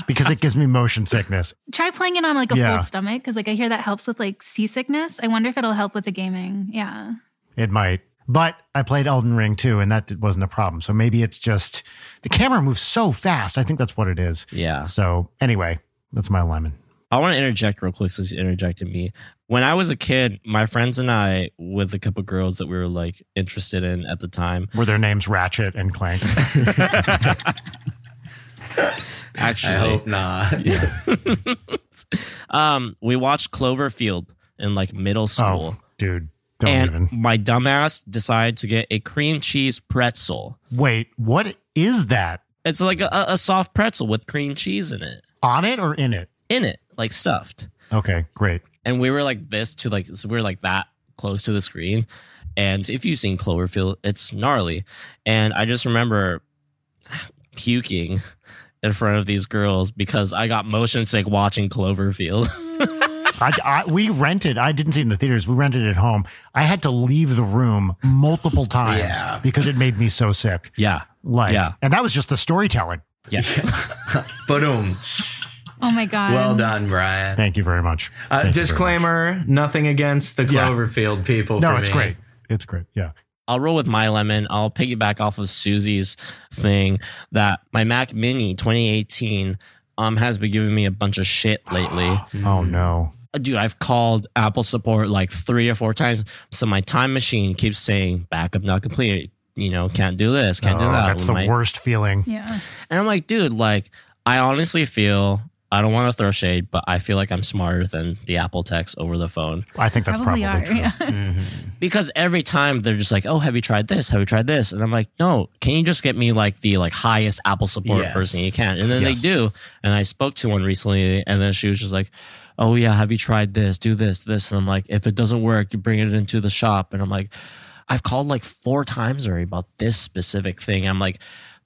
because it gives me motion sickness. Try playing it on like a Yeah. full stomach because like I hear that helps with like seasickness. I wonder if it'll help with the gaming. Yeah. It might. But I played Elden Ring too, and that wasn't a problem. So maybe it's just the camera moves so fast. I think that's what it is. Yeah. So anyway, that's my lemon. I want to interject real quick since you interjected me. When I was a kid, my friends and I, with a couple girls that we were like interested in at the time, Were their names Ratchet and Clank? actually, I hope not. um, we watched Cloverfield in like middle school. oh, dude, don't and even. my dumbass decided to get a cream cheese pretzel. Wait, what is that? It's like a, a soft pretzel with cream cheese in it. On it or in it? In it, like stuffed. Okay, great. And we were like this to like so we were like that close to the screen. And if you've seen Cloverfield, it's gnarly. And I just remember puking in front of these girls because I got motion sick watching Cloverfield. I, I, we rented. I didn't see it in the theaters. We rented it at home. I had to leave the room multiple times Yeah. because it made me so sick. yeah. Like, Yeah. and that was just the storytelling. Yeah. Boom. Oh my god. Well done, Brian. Thank you very much. Uh, Thank you very much. disclaimer: nothing against the Yeah. Cloverfield people. No, for it's me. great. It's great. Yeah. I'll roll with my lemon. I'll piggyback off of Susie's thing that my Mac Mini 2018 um has been giving me a bunch of shit lately. Oh no. Uh, Dude, I've called Apple support like three or four times. So my time machine keeps saying backup not complete. You know, can't do this, can't do Oh, that. that's the My- worst feeling. Yeah. And I'm like, dude, like, I honestly feel I don't want to throw shade, but I feel like I'm smarter than the Apple techs over the phone I think that's Probably, probably, are. true. Yeah. Mm-hmm. because every time they're just like, "Oh, have you tried this? Have you tried this?" And I'm like, "No, can you just get me like the like highest Apple support Yes. person you can?" And then Yes. they do. And I spoke to one recently, and then she was just like, "Oh yeah, have you tried this? Do this, this." And I'm like, "If it doesn't work, you bring it into the shop." And I'm like, "I've called like four times already about this specific thing." I'm like.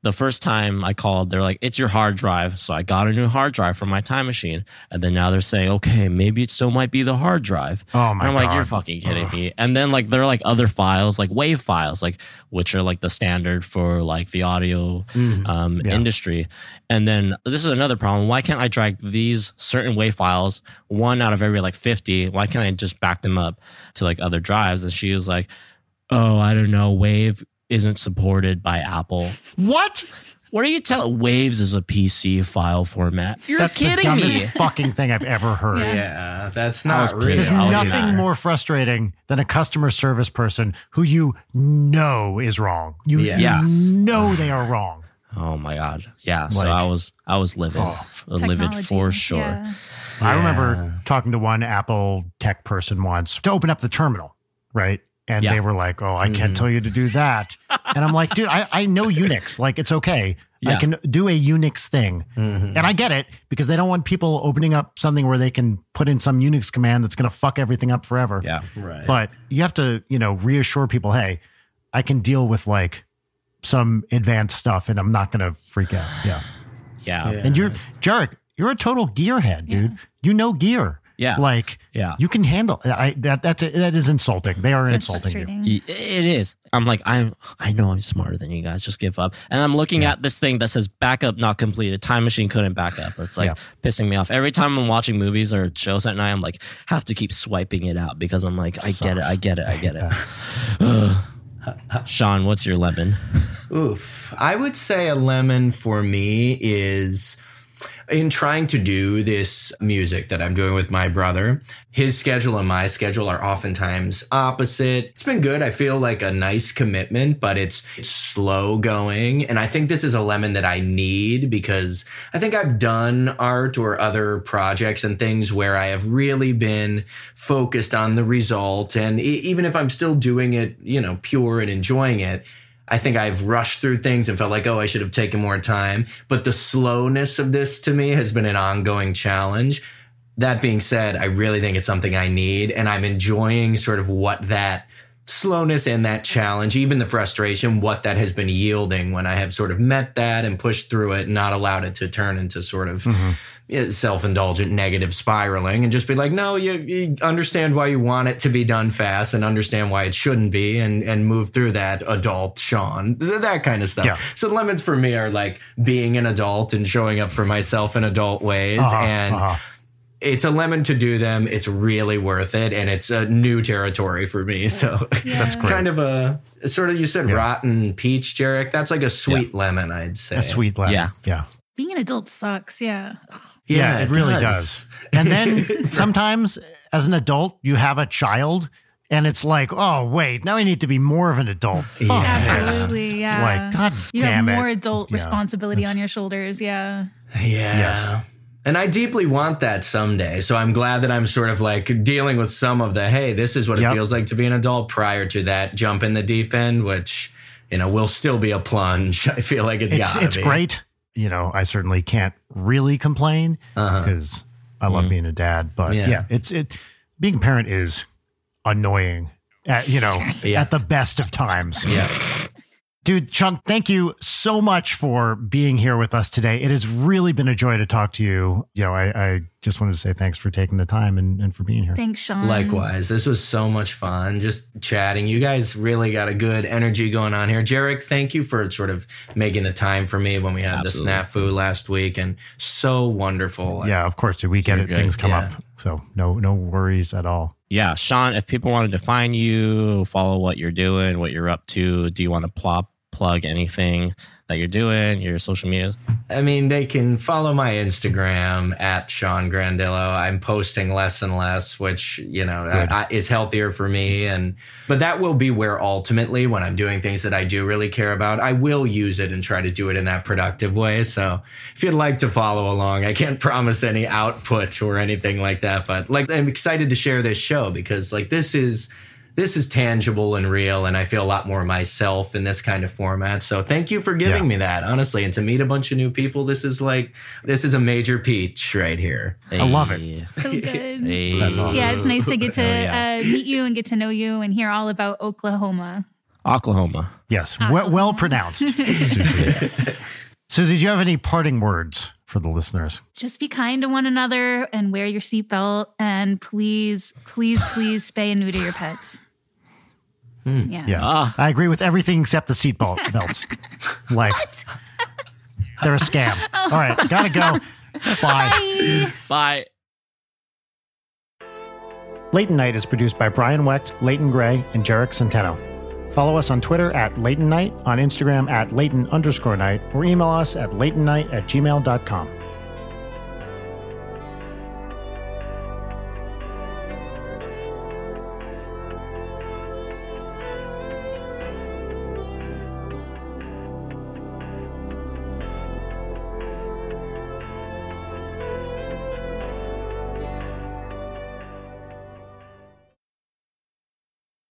The first time I called, they're like, "It's your hard drive." So I got a new hard drive for my time machine, and then now they're saying, "Okay, maybe it still might be the hard drive." Oh my And I'm like, "You're fucking kidding me!" And then like there are like other files, like wave files, like which are like the standard for like the audio um, Yeah. industry. And then this is another problem. Why can't I drag these certain wave files, one out of every like 50? Why can't I just back them up to like other drives? And she was like, "Oh, I don't know. Wave isn't supported by Apple." What? What are you telling? Waves is a PC file format. You're That's the kidding dumbest me. fucking thing I've ever heard. Yeah. Yeah, that's not real. There's nothing mad. more frustrating than a customer service person who you know is wrong. You Yeah. Yeah. know they are wrong. Oh my god. Yeah. so I was I was livid. Oh. livid for sure. Yeah. I remember talking to one Apple tech person once to open up the terminal, right? And Yeah. they were like, "Oh, I can't tell you to do that." and I'm like, "Dude, I, I know Unix. Like, it's okay. I can do a Unix thing." Mhm. And I get it because they don't want people opening up something where they can put in some Unix command that's going to fuck everything up forever. Yeah. Right. But you have to, you know, reassure people, "Hey, I can deal with like some advanced stuff, and I'm not going to freak out." Yeah. Yeah. Yeah. And you're Jarek, you're a total gearhead, dude. You know gear. Yeah. Like Yeah. you can handle I that that's that is insulting. They are It's insulting you. It is. I'm like, I'm. I know I'm smarter than you guys. Just give up. And I'm looking at this thing that says backup not completed. Time machine couldn't back up. It's like Yeah. pissing me off every time I'm watching movies or shows at night. I'm like, have to keep swiping it out because I'm like, I get it. I get it. I get it. Sean, what's your lemon? Oof. I would say a lemon for me is in trying to do this music that I'm doing with my brother, his schedule and my schedule are oftentimes opposite. It's been good. I feel like a nice commitment, but it's, it's slow going. And I think this is a lemon that I need because I think I've done art or other projects and things where I have really been focused on the result. And even if I'm still doing it, you know, pure and enjoying it, I think I've rushed through things and felt like, oh, I should have taken more time. But the slowness of this to me has been an ongoing challenge. That being said, I really think it's something I need, and I'm enjoying sort of what that slowness and that challenge, even the frustration, what that has been yielding when I have sort of met that and pushed through it, and not allowed it to turn into sort of mm-hmm. Self-indulgent negative spiraling, and just be like, no, you, you, understand why you want it to be done fast, and understand why it shouldn't be, and and move through that adult Sean, that kind of stuff. Yeah. So lemons for me are like being an adult and showing up for myself in adult ways, uh-huh, and. Uh-huh it's a lemon to do them. It's really worth it, and it's a new territory for me. So yeah. that's great. kind of a sort of you said yeah. rotten peach, Jarek. That's like a sweet yeah. lemon, I'd say. A sweet lemon. Yeah, yeah. Being an adult sucks. Yeah. Yeah, it, it really does. does. And then sometimes, as an adult, you have a child. And it's like, oh wait, now I need to be more of an adult. Yeah, absolutely. Yeah, like God you damn have more adult responsibility on your shoulders. Yeah. Yeah. Yes. And I deeply want that someday. So I'm glad that I'm sort of like dealing with some of the, hey, this is what yep. it feels like to be an adult prior to that jump in the deep end, which, you know, will still be a plunge. I feel like it's It's, it's be. great. You know, I certainly can't really complain because uh-huh. I love mm. being a dad. But yeah. yeah, it's it being a parent is annoying at, you know, yeah. at the best of times. Yeah. Dude, Sean, thank you so much for being here with us today. It has really been a joy to talk to you. You know, I, I just wanted to say thanks for taking the time and, and for being here. Thanks, Sean. Likewise. This was so much fun just chatting. You guys really got a good energy going on here. Jarek, thank you for sort of making the time for me when we had Absolutely. the snafu last week and so wonderful. Yeah, of course. We get it. Things come yeah. up. So no, no worries at all yeah, Sean, if people wanted to find you, follow what you're doing, what you're up to, do you want to plop plug anything that you're doing, your social media? I mean, they can follow my Instagram at Sean Grandillo. I'm posting less and less, which you know I, I, is healthier for me. And but that will be where ultimately, when I'm doing things that I do really care about, I will use it and try to do it in that productive way. So if you'd like to follow along, I can't promise any output or anything like that, but like I'm excited to share this show because like this is this is tangible and real and I feel a lot more myself in this kind of format. So thank you for giving yeah. me that, honestly. And to meet a bunch of new people, this is like this is a major peach right here. Hey. I love it. So good. Hey. That's awesome. Yeah, it's nice to get to oh, yeah. uh, meet you and get to know you and hear all about Oklahoma. Oklahoma. Yes, well, well pronounced. Susie, do you have any parting words for the listeners? Just be kind to one another and wear your seatbelt. And please, please, please spay and neuter your pets. Mm. Yeah. Yeah. Ah. I agree with everything except the seatbelt belts. like they're a scam. All right, gotta go. Bye. Bye. Late Night is produced by Brian Wecht, Leighton Gray, and Jarek Centeno. Follow us on Twitter at Leighton Night, on Instagram at Leighton underscore night, or email us at leightonnight at gmail.com.